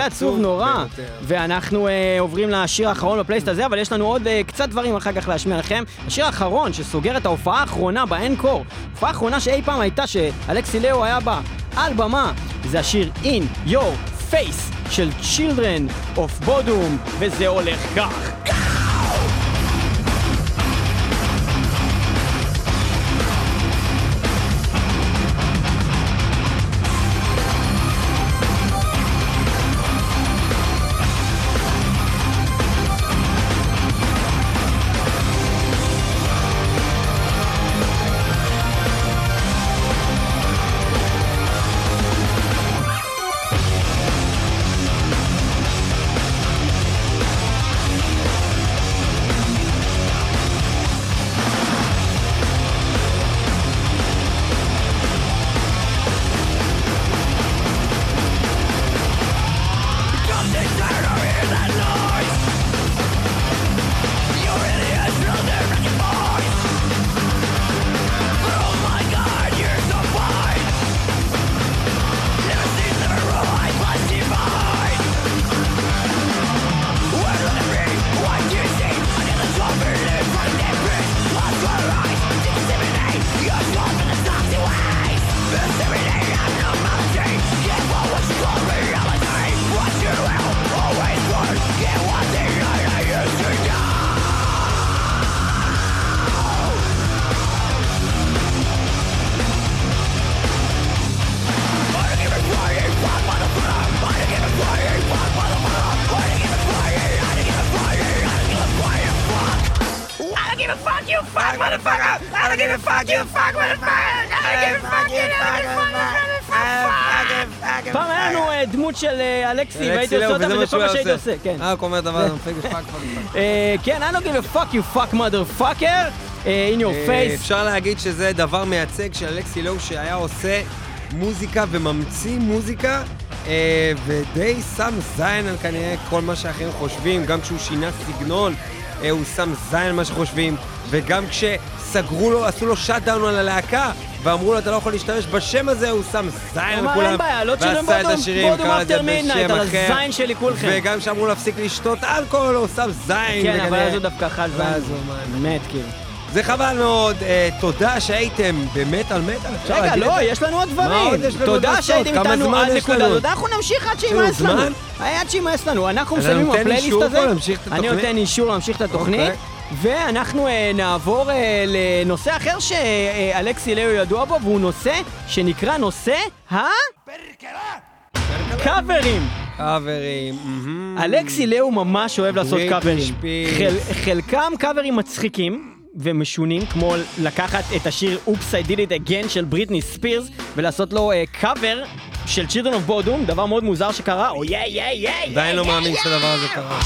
A: זה עצוב נורא. ואנחנו אה, עוברים לשיר האחרון בפלייסט הזה, אבל יש לנו עוד אה, קצת דברים אחר כך להשמיע לכם. השיר האחרון שסוגר את ההופעה האחרונה באנקור, ההופעה האחרונה שאי פעם הייתה שאלכסי לאו היה בה על במה, זה השיר In Your Face של Children of Bodom, וזה הולך כך. של אה, אלכסי, והייתי
C: אלכסי
A: עושה אותה,
C: וזה
A: כל מה שהייתי
C: עושה.
A: כן.
C: אה, הוא אומר דבר, מפגר fuck fuck.
A: אה, כן, I don't give a fuck you fuck motherfucker, אה, in your
C: אה,
A: face.
C: אפשר להגיד שזה דבר מייצג של אלכסי לאו שהיה עושה מוזיקה וממציא מוזיקה אה, ודי שם זין על כנראה כל מה שאחרים חושבים, גם כשהוא שינה סגנון אה, הוא שם זין על מה שחושבים, וגם כשסגרו לו, עשו לו shut down על הלהקה, ואמרו לו, אתה לא יכול להשתמש בשם הזה, הוא שם זין על
B: אמר,
C: כולם,
B: אין בעיה, לא צ'ילדרן
C: ועשה את
B: בודום,
C: השירים, קרא לזה בשם
B: על
C: אחר.
B: הזין שלי כולכם.
C: וגם כשאמרו להפסיק לשתות אלכוהול, הוא שם זין.
B: כן, אבל. אז הוא דווקא אכל
C: ואז
B: זין. מת, כאילו.
C: זה חבל מאוד, אה, תודה שהייתם במטאל מטאל. אפשר
B: רגע, לא? יש לנו עוד דברים. תודה? שהייתם איתנו עד נקודה? הזאת. אנחנו נמשיך עד שימאס לנו. עד שימאס לנו. אנחנו מסיימים
C: אישור
B: הזה. אני? נותן אישור להמשיך את התוכנית. ואנחנו אה, נעבור אה, לנושא אחר שאלכסי לאו ידוע בו, והוא נושא שנקרא נושא הקאברים.
C: קאברים. מהמם.
B: אלכסי לאו ממש אוהב לעשות
C: Britney
B: קאברים.
C: Spears.
B: חל- חלקם קאברים מצחיקים ומשונים, כמו לקחת את השיר Oops I Did It Again של בריטני ספירס ולעשות לו קאבר של Children of Bodom, דבר מאוד מוזר שקרה, או יא יא יא
C: עדיין לא מאמין שהדבר הזה קרה.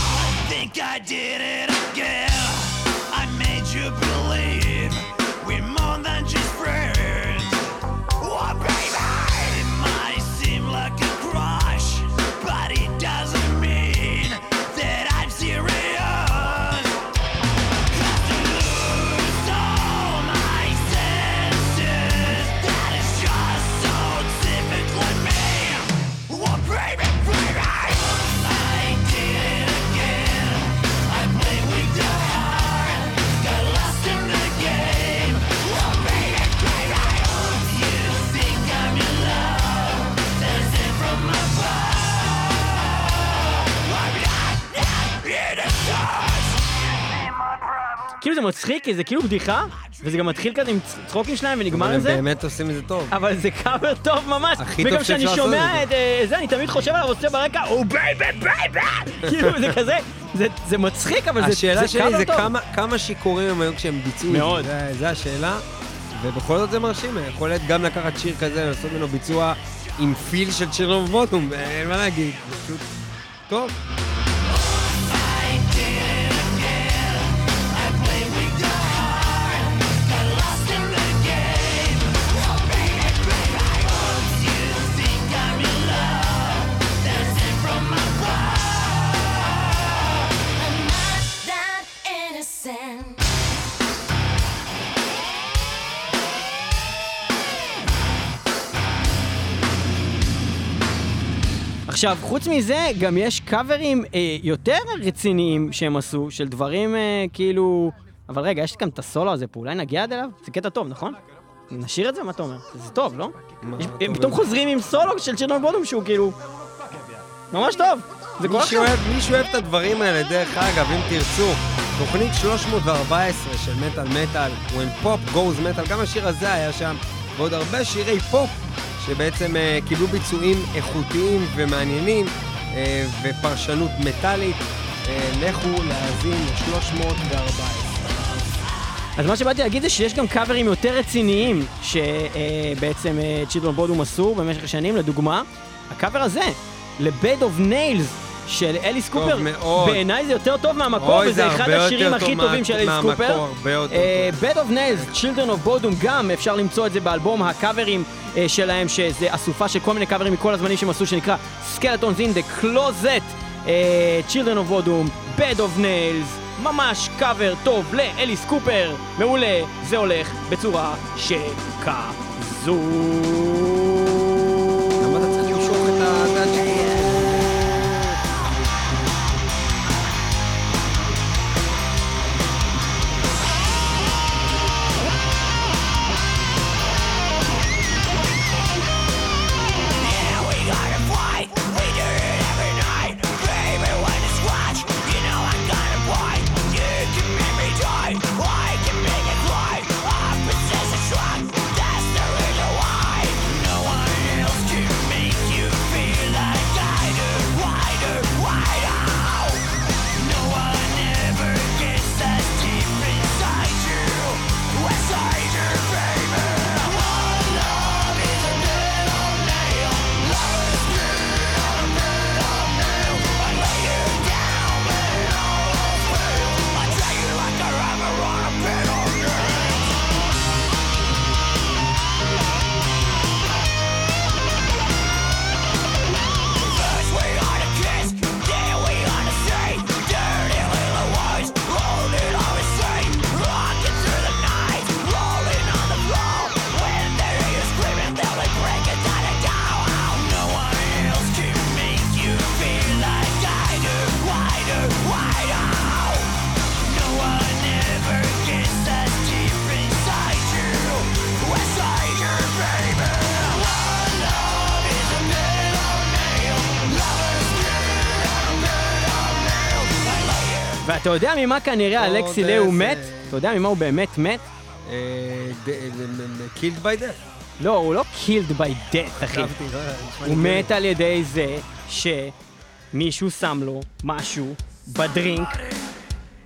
B: כי זה כאילו בדיחה, וזה גם מתחיל כזה עם צחוקים שלהם ונגמר
C: אבל
B: עם
C: הם
B: זה.
C: באמת עושים את זה טוב.
B: אבל זה קאבר טוב ממש,
C: הכי טוב
B: וגם כשאני
C: שאפשר לעשות
B: שומע
C: את
B: את אה, זה, אני תמיד חושב עליו עושה ברקע, או baby baby! כאילו זה כזה, זה- זה מצחיק, אבל זה
C: השאלה
B: זה
C: שלי
B: קאבר
C: זה
B: טוב.
C: כמה- שיכורים הם היו כשהם ביצעו את זה.
B: מאוד.
C: זה- זה השאלה. ובכל זאת זה מרשים, יכול להיות גם לקחת שיר כזה, לעשות ממנו ביצוע עם feel של Children of Bodom, אין מה להגיד, זה פשוט טוב.
B: עכשיו, חוץ מזה, גם יש קאברים אה, יותר רציניים שהם עשו, של דברים אה, כאילו... אבל רגע, יש גם את הסולו הזה פה, אולי נגיע עד אליו? זה קטע טוב, נכון? נשאיר את זה? מה אתה אומר? זה טוב, לא?
C: טוב
B: הם פתאום? חוזרים עם סולו של צ'רנוב בודום שהוא כאילו... ממש טוב. זה כל כך
C: שאוהב, מי שאוהב את הדברים האלה, דרך אגב, אם תרצו, תוכנית 314 של מטאל מטאל, When Pop Goes Metal, גם השיר הזה היה שם, ועוד הרבה שירי פופ, שבעצם אה, קיבלו ביצועים איכותיים ומעניינים, אה, ופרשנות מטאלית. אה, לכו להאזין ל-314.
B: אז מה שבאתי להגיד זה שיש גם קאברים יותר רציניים שבעצם Children of Bodom עשו במשך השנים, לדוגמה, הקאבר הזה, ל-Bed of Nails של אליס
C: טוב
B: קופר,
C: מאוד.
B: בעיניי זה יותר טוב מהמקור,
C: אוי,
B: וזה
C: זה
B: אחד השירים הכי טובים של אליס קופר. Bed of Nails, Children of Bodom, גם אפשר למצוא את זה באלבום הקאברים אה, שלהם, שזה אסופה של כל מיני קאברים מכל הזמנים שהם עשו, שנקרא Skeletons in the Closet, אה, Children of Bodom, Bed of Nails, ממש קאבר טוב לאליס קופר, מעולה, זה הולך בצורה שכזו. יודע ממה כנראה
C: לא,
B: אלכסי
C: לייהו
B: מת? אתה יודע ממה הוא באמת מת?
C: Killed by Death.
B: לא, הוא לא killed by death, אחי. הוא מת על ידי זה שמישהו שם לו משהו ב-drink,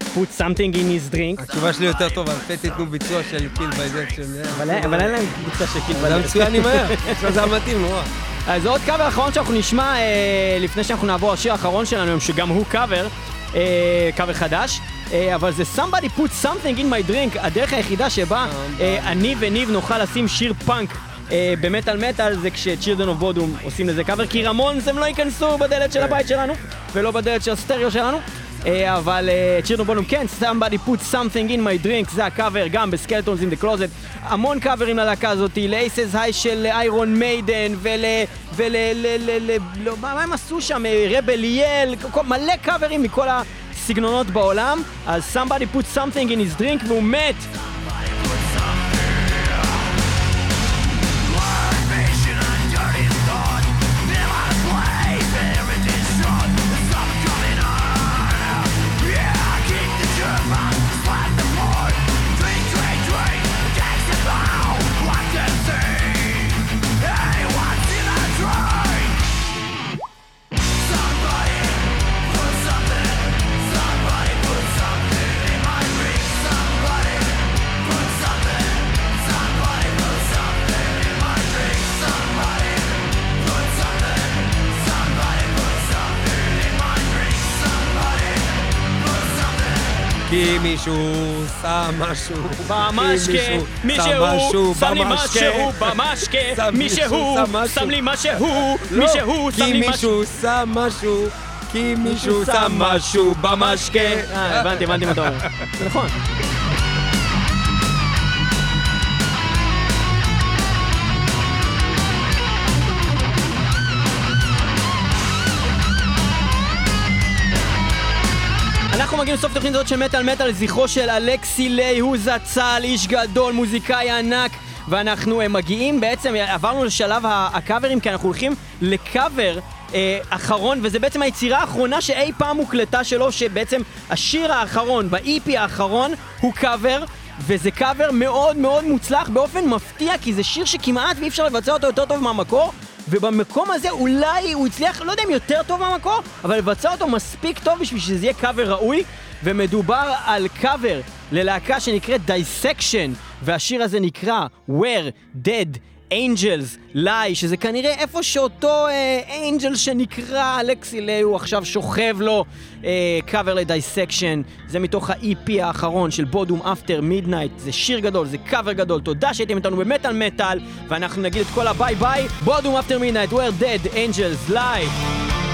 B: put something in his drink,
C: התשובה שלי יותר טובה, לפי תיתנו ביצוע של Killed by Death של...
B: אבל אין- להם קבוצה של killed by
C: זה. מצוין עם מהר, זה המתאים נורא.
B: אז עוד קאבר אחרון שאנחנו נשמע אה, לפני שאנחנו נעבור לשיר האחרון שלנו, שגם הוא קאבר, אה, קאבר חדש, אה, אבל זה somebody put something in my drink, הדרך היחידה שבה אה, אני וניב נוכל לשים שיר פאנק. אה, במטאל מטאל זה כש Children of Bodom עושים לזה קאבר, כי Ramones הם לא ייכנסו בדלת של הבית שלנו, ולא בדלת של הסטריאו שלנו. אה, אבל Children of Bodom כן, somebody put something in my drink, זה הקאבר גם ב-Skeletons in the Closet. המון קאברים ללהקה הזאת, ל-Aces High של Iron Maiden, ול... ול... ל... ל... ל... לא, מה הם עשו שם? רבל ליאל, כל- מלא קאברים מכל הסגנונות בעולם. אז somebody put something in his drink והוא מת.
C: מישהו שם משהו.
B: במשקה,
C: כי
B: מישהו שם לי. משהו במשקה,
C: שם
B: מישהו
C: שם
B: לי משהו,
C: לא,
B: מישהו שם
C: כי
B: לי משהו.
C: מישהו שם משהו. כי מישהו שם משהו במשקה.
B: אה, הבנתי, הבנתי מה אתה אומר. זה נכון. אנחנו מגיעים לסוף תוכנית הזאת של מטאל מטאל לזכרו של אלכסי ליי, הוא זצ"ל, איש גדול, מוזיקאי ענק, ואנחנו אה, מגיעים בעצם, עברנו לשלב הקאברים, כי אנחנו הולכים לקאבר אה, אחרון, וזה בעצם היצירה האחרונה שאי פעם הוקלטה שלו, שבעצם השיר האחרון, ב-EP האחרון, הוא קאבר. וזה קאבר מאוד מאוד מוצלח באופן מפתיע, כי זה שיר שכמעט ואי אפשר לבצע אותו יותר טוב מהמקור, ובמקום הזה אולי הוא הצליח, לא יודע אם יותר טוב מהמקור, אבל לבצע אותו מספיק טוב בשביל שזה יהיה קאבר ראוי, ומדובר על קאבר ללהקה שנקראת Dissection, והשיר הזה נקרא Where Dead Angels Lie, שזה כנראה איפה שאותו angel שנקרא אלכסי לייהו עכשיו שוכב לו קאבר ל-Dissection, זה מתוך ה-EP האחרון של Bodom After Midnight, זה שיר גדול, זה קאבר גדול, תודה שהייתם איתנו במטאל מטאל, ואנחנו נגיד את כל הביי ביי, Bodom After Midnight, where dead angels lie.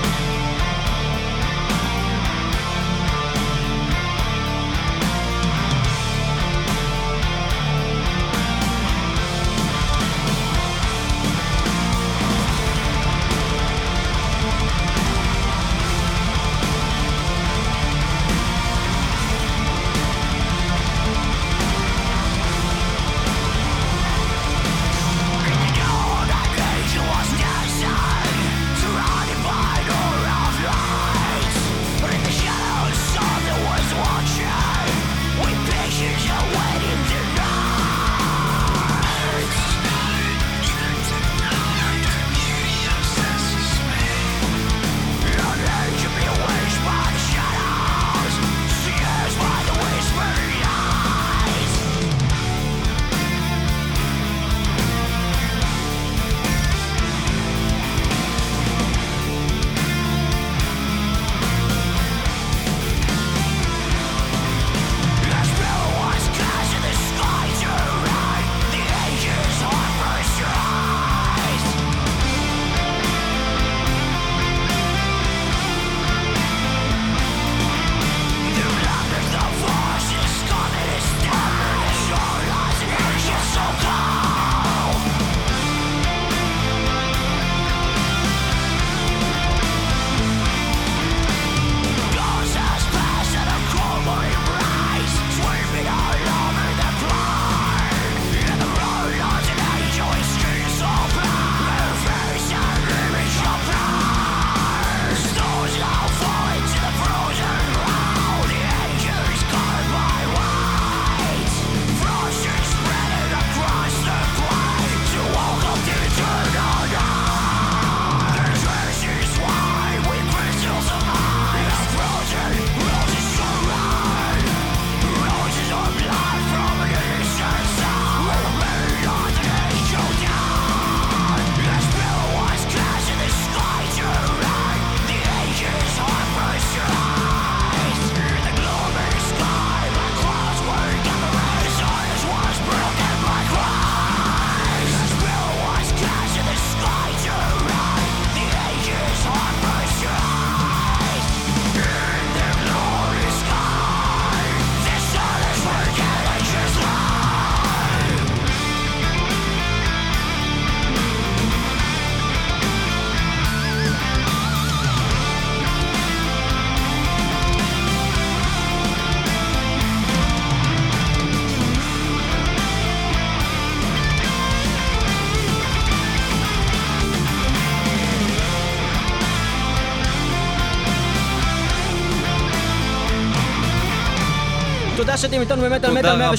B: תודה שאתם איתנו במטאל מטאל
C: רבה.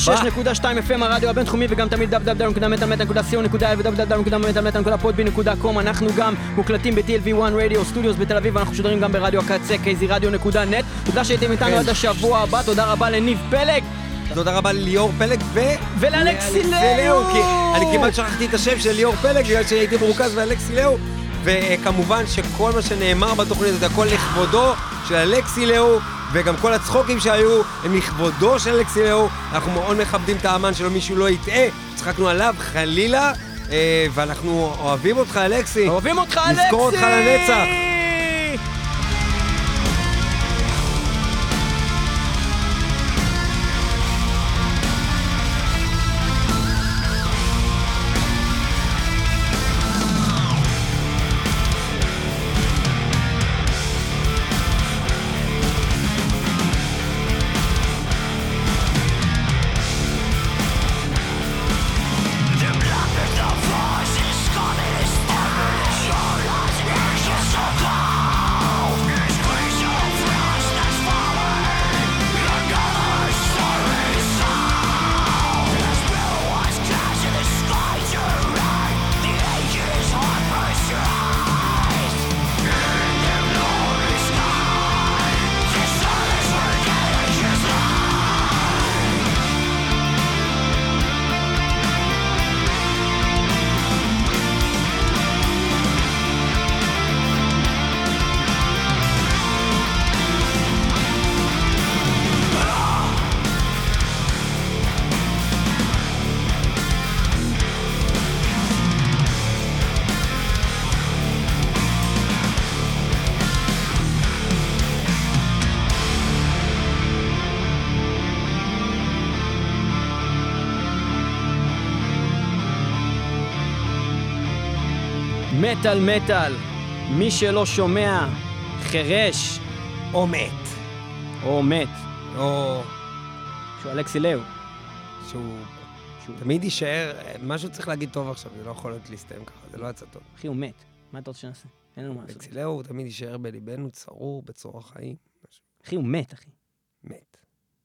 B: 106.2 FM הרדיו הבינתחומי וגם תמיד www.מטאלמטאל.co.il ו-www.podbean.com אנחנו גם מוקלטים ב-TLV1 רדיו סטודיוס בתל אביב ואנחנו משודרים גם ברדיו הקצה kzradio.net תודה שהייתם איתנו
C: כן.
B: עד השבוע הבא תודה רבה לניב פלג
C: תודה רבה לליאור פלג ו...
B: ולאלכסי
C: לאלכסי
B: לאו.
C: אני כמעט שכחתי את השם של ליאור פלג בגלל שהייתי מרוכז באלכסי לאו. וכמובן שכל מה שנאמר בתוכנית הזאת, הכל לכבודו של אלכסי לאו, וגם כל הצחוקים שהיו הם לכבודו של אלכסי לאו. אנחנו מאוד מכבדים את האמן שלו, מישהו לא יטעה, צחקנו עליו, חלילה, אה, ואנחנו אוהבים אותך, אלכסי.
B: אוהבים אותך אלכסי
C: נזכור אותך לנצח.
B: מטאל מטאל מי שלא שומע חירש
C: או מת.
B: או מת
C: או
B: שהוא אלכסי לאו
C: שהוא... שהוא תמיד יישאר, משהו צריך להגיד טוב עכשיו, זה לא יכול להיות להסתיים ככה, זה לא יצא טוב.
B: אחי הוא מת מה אתה רוצה שנעשה? אין לנו מה לעשות
C: אלכסי לאו תמיד יישאר בליבנו צרור בצרור החיים.
B: אחי הוא מת אחי
C: מת.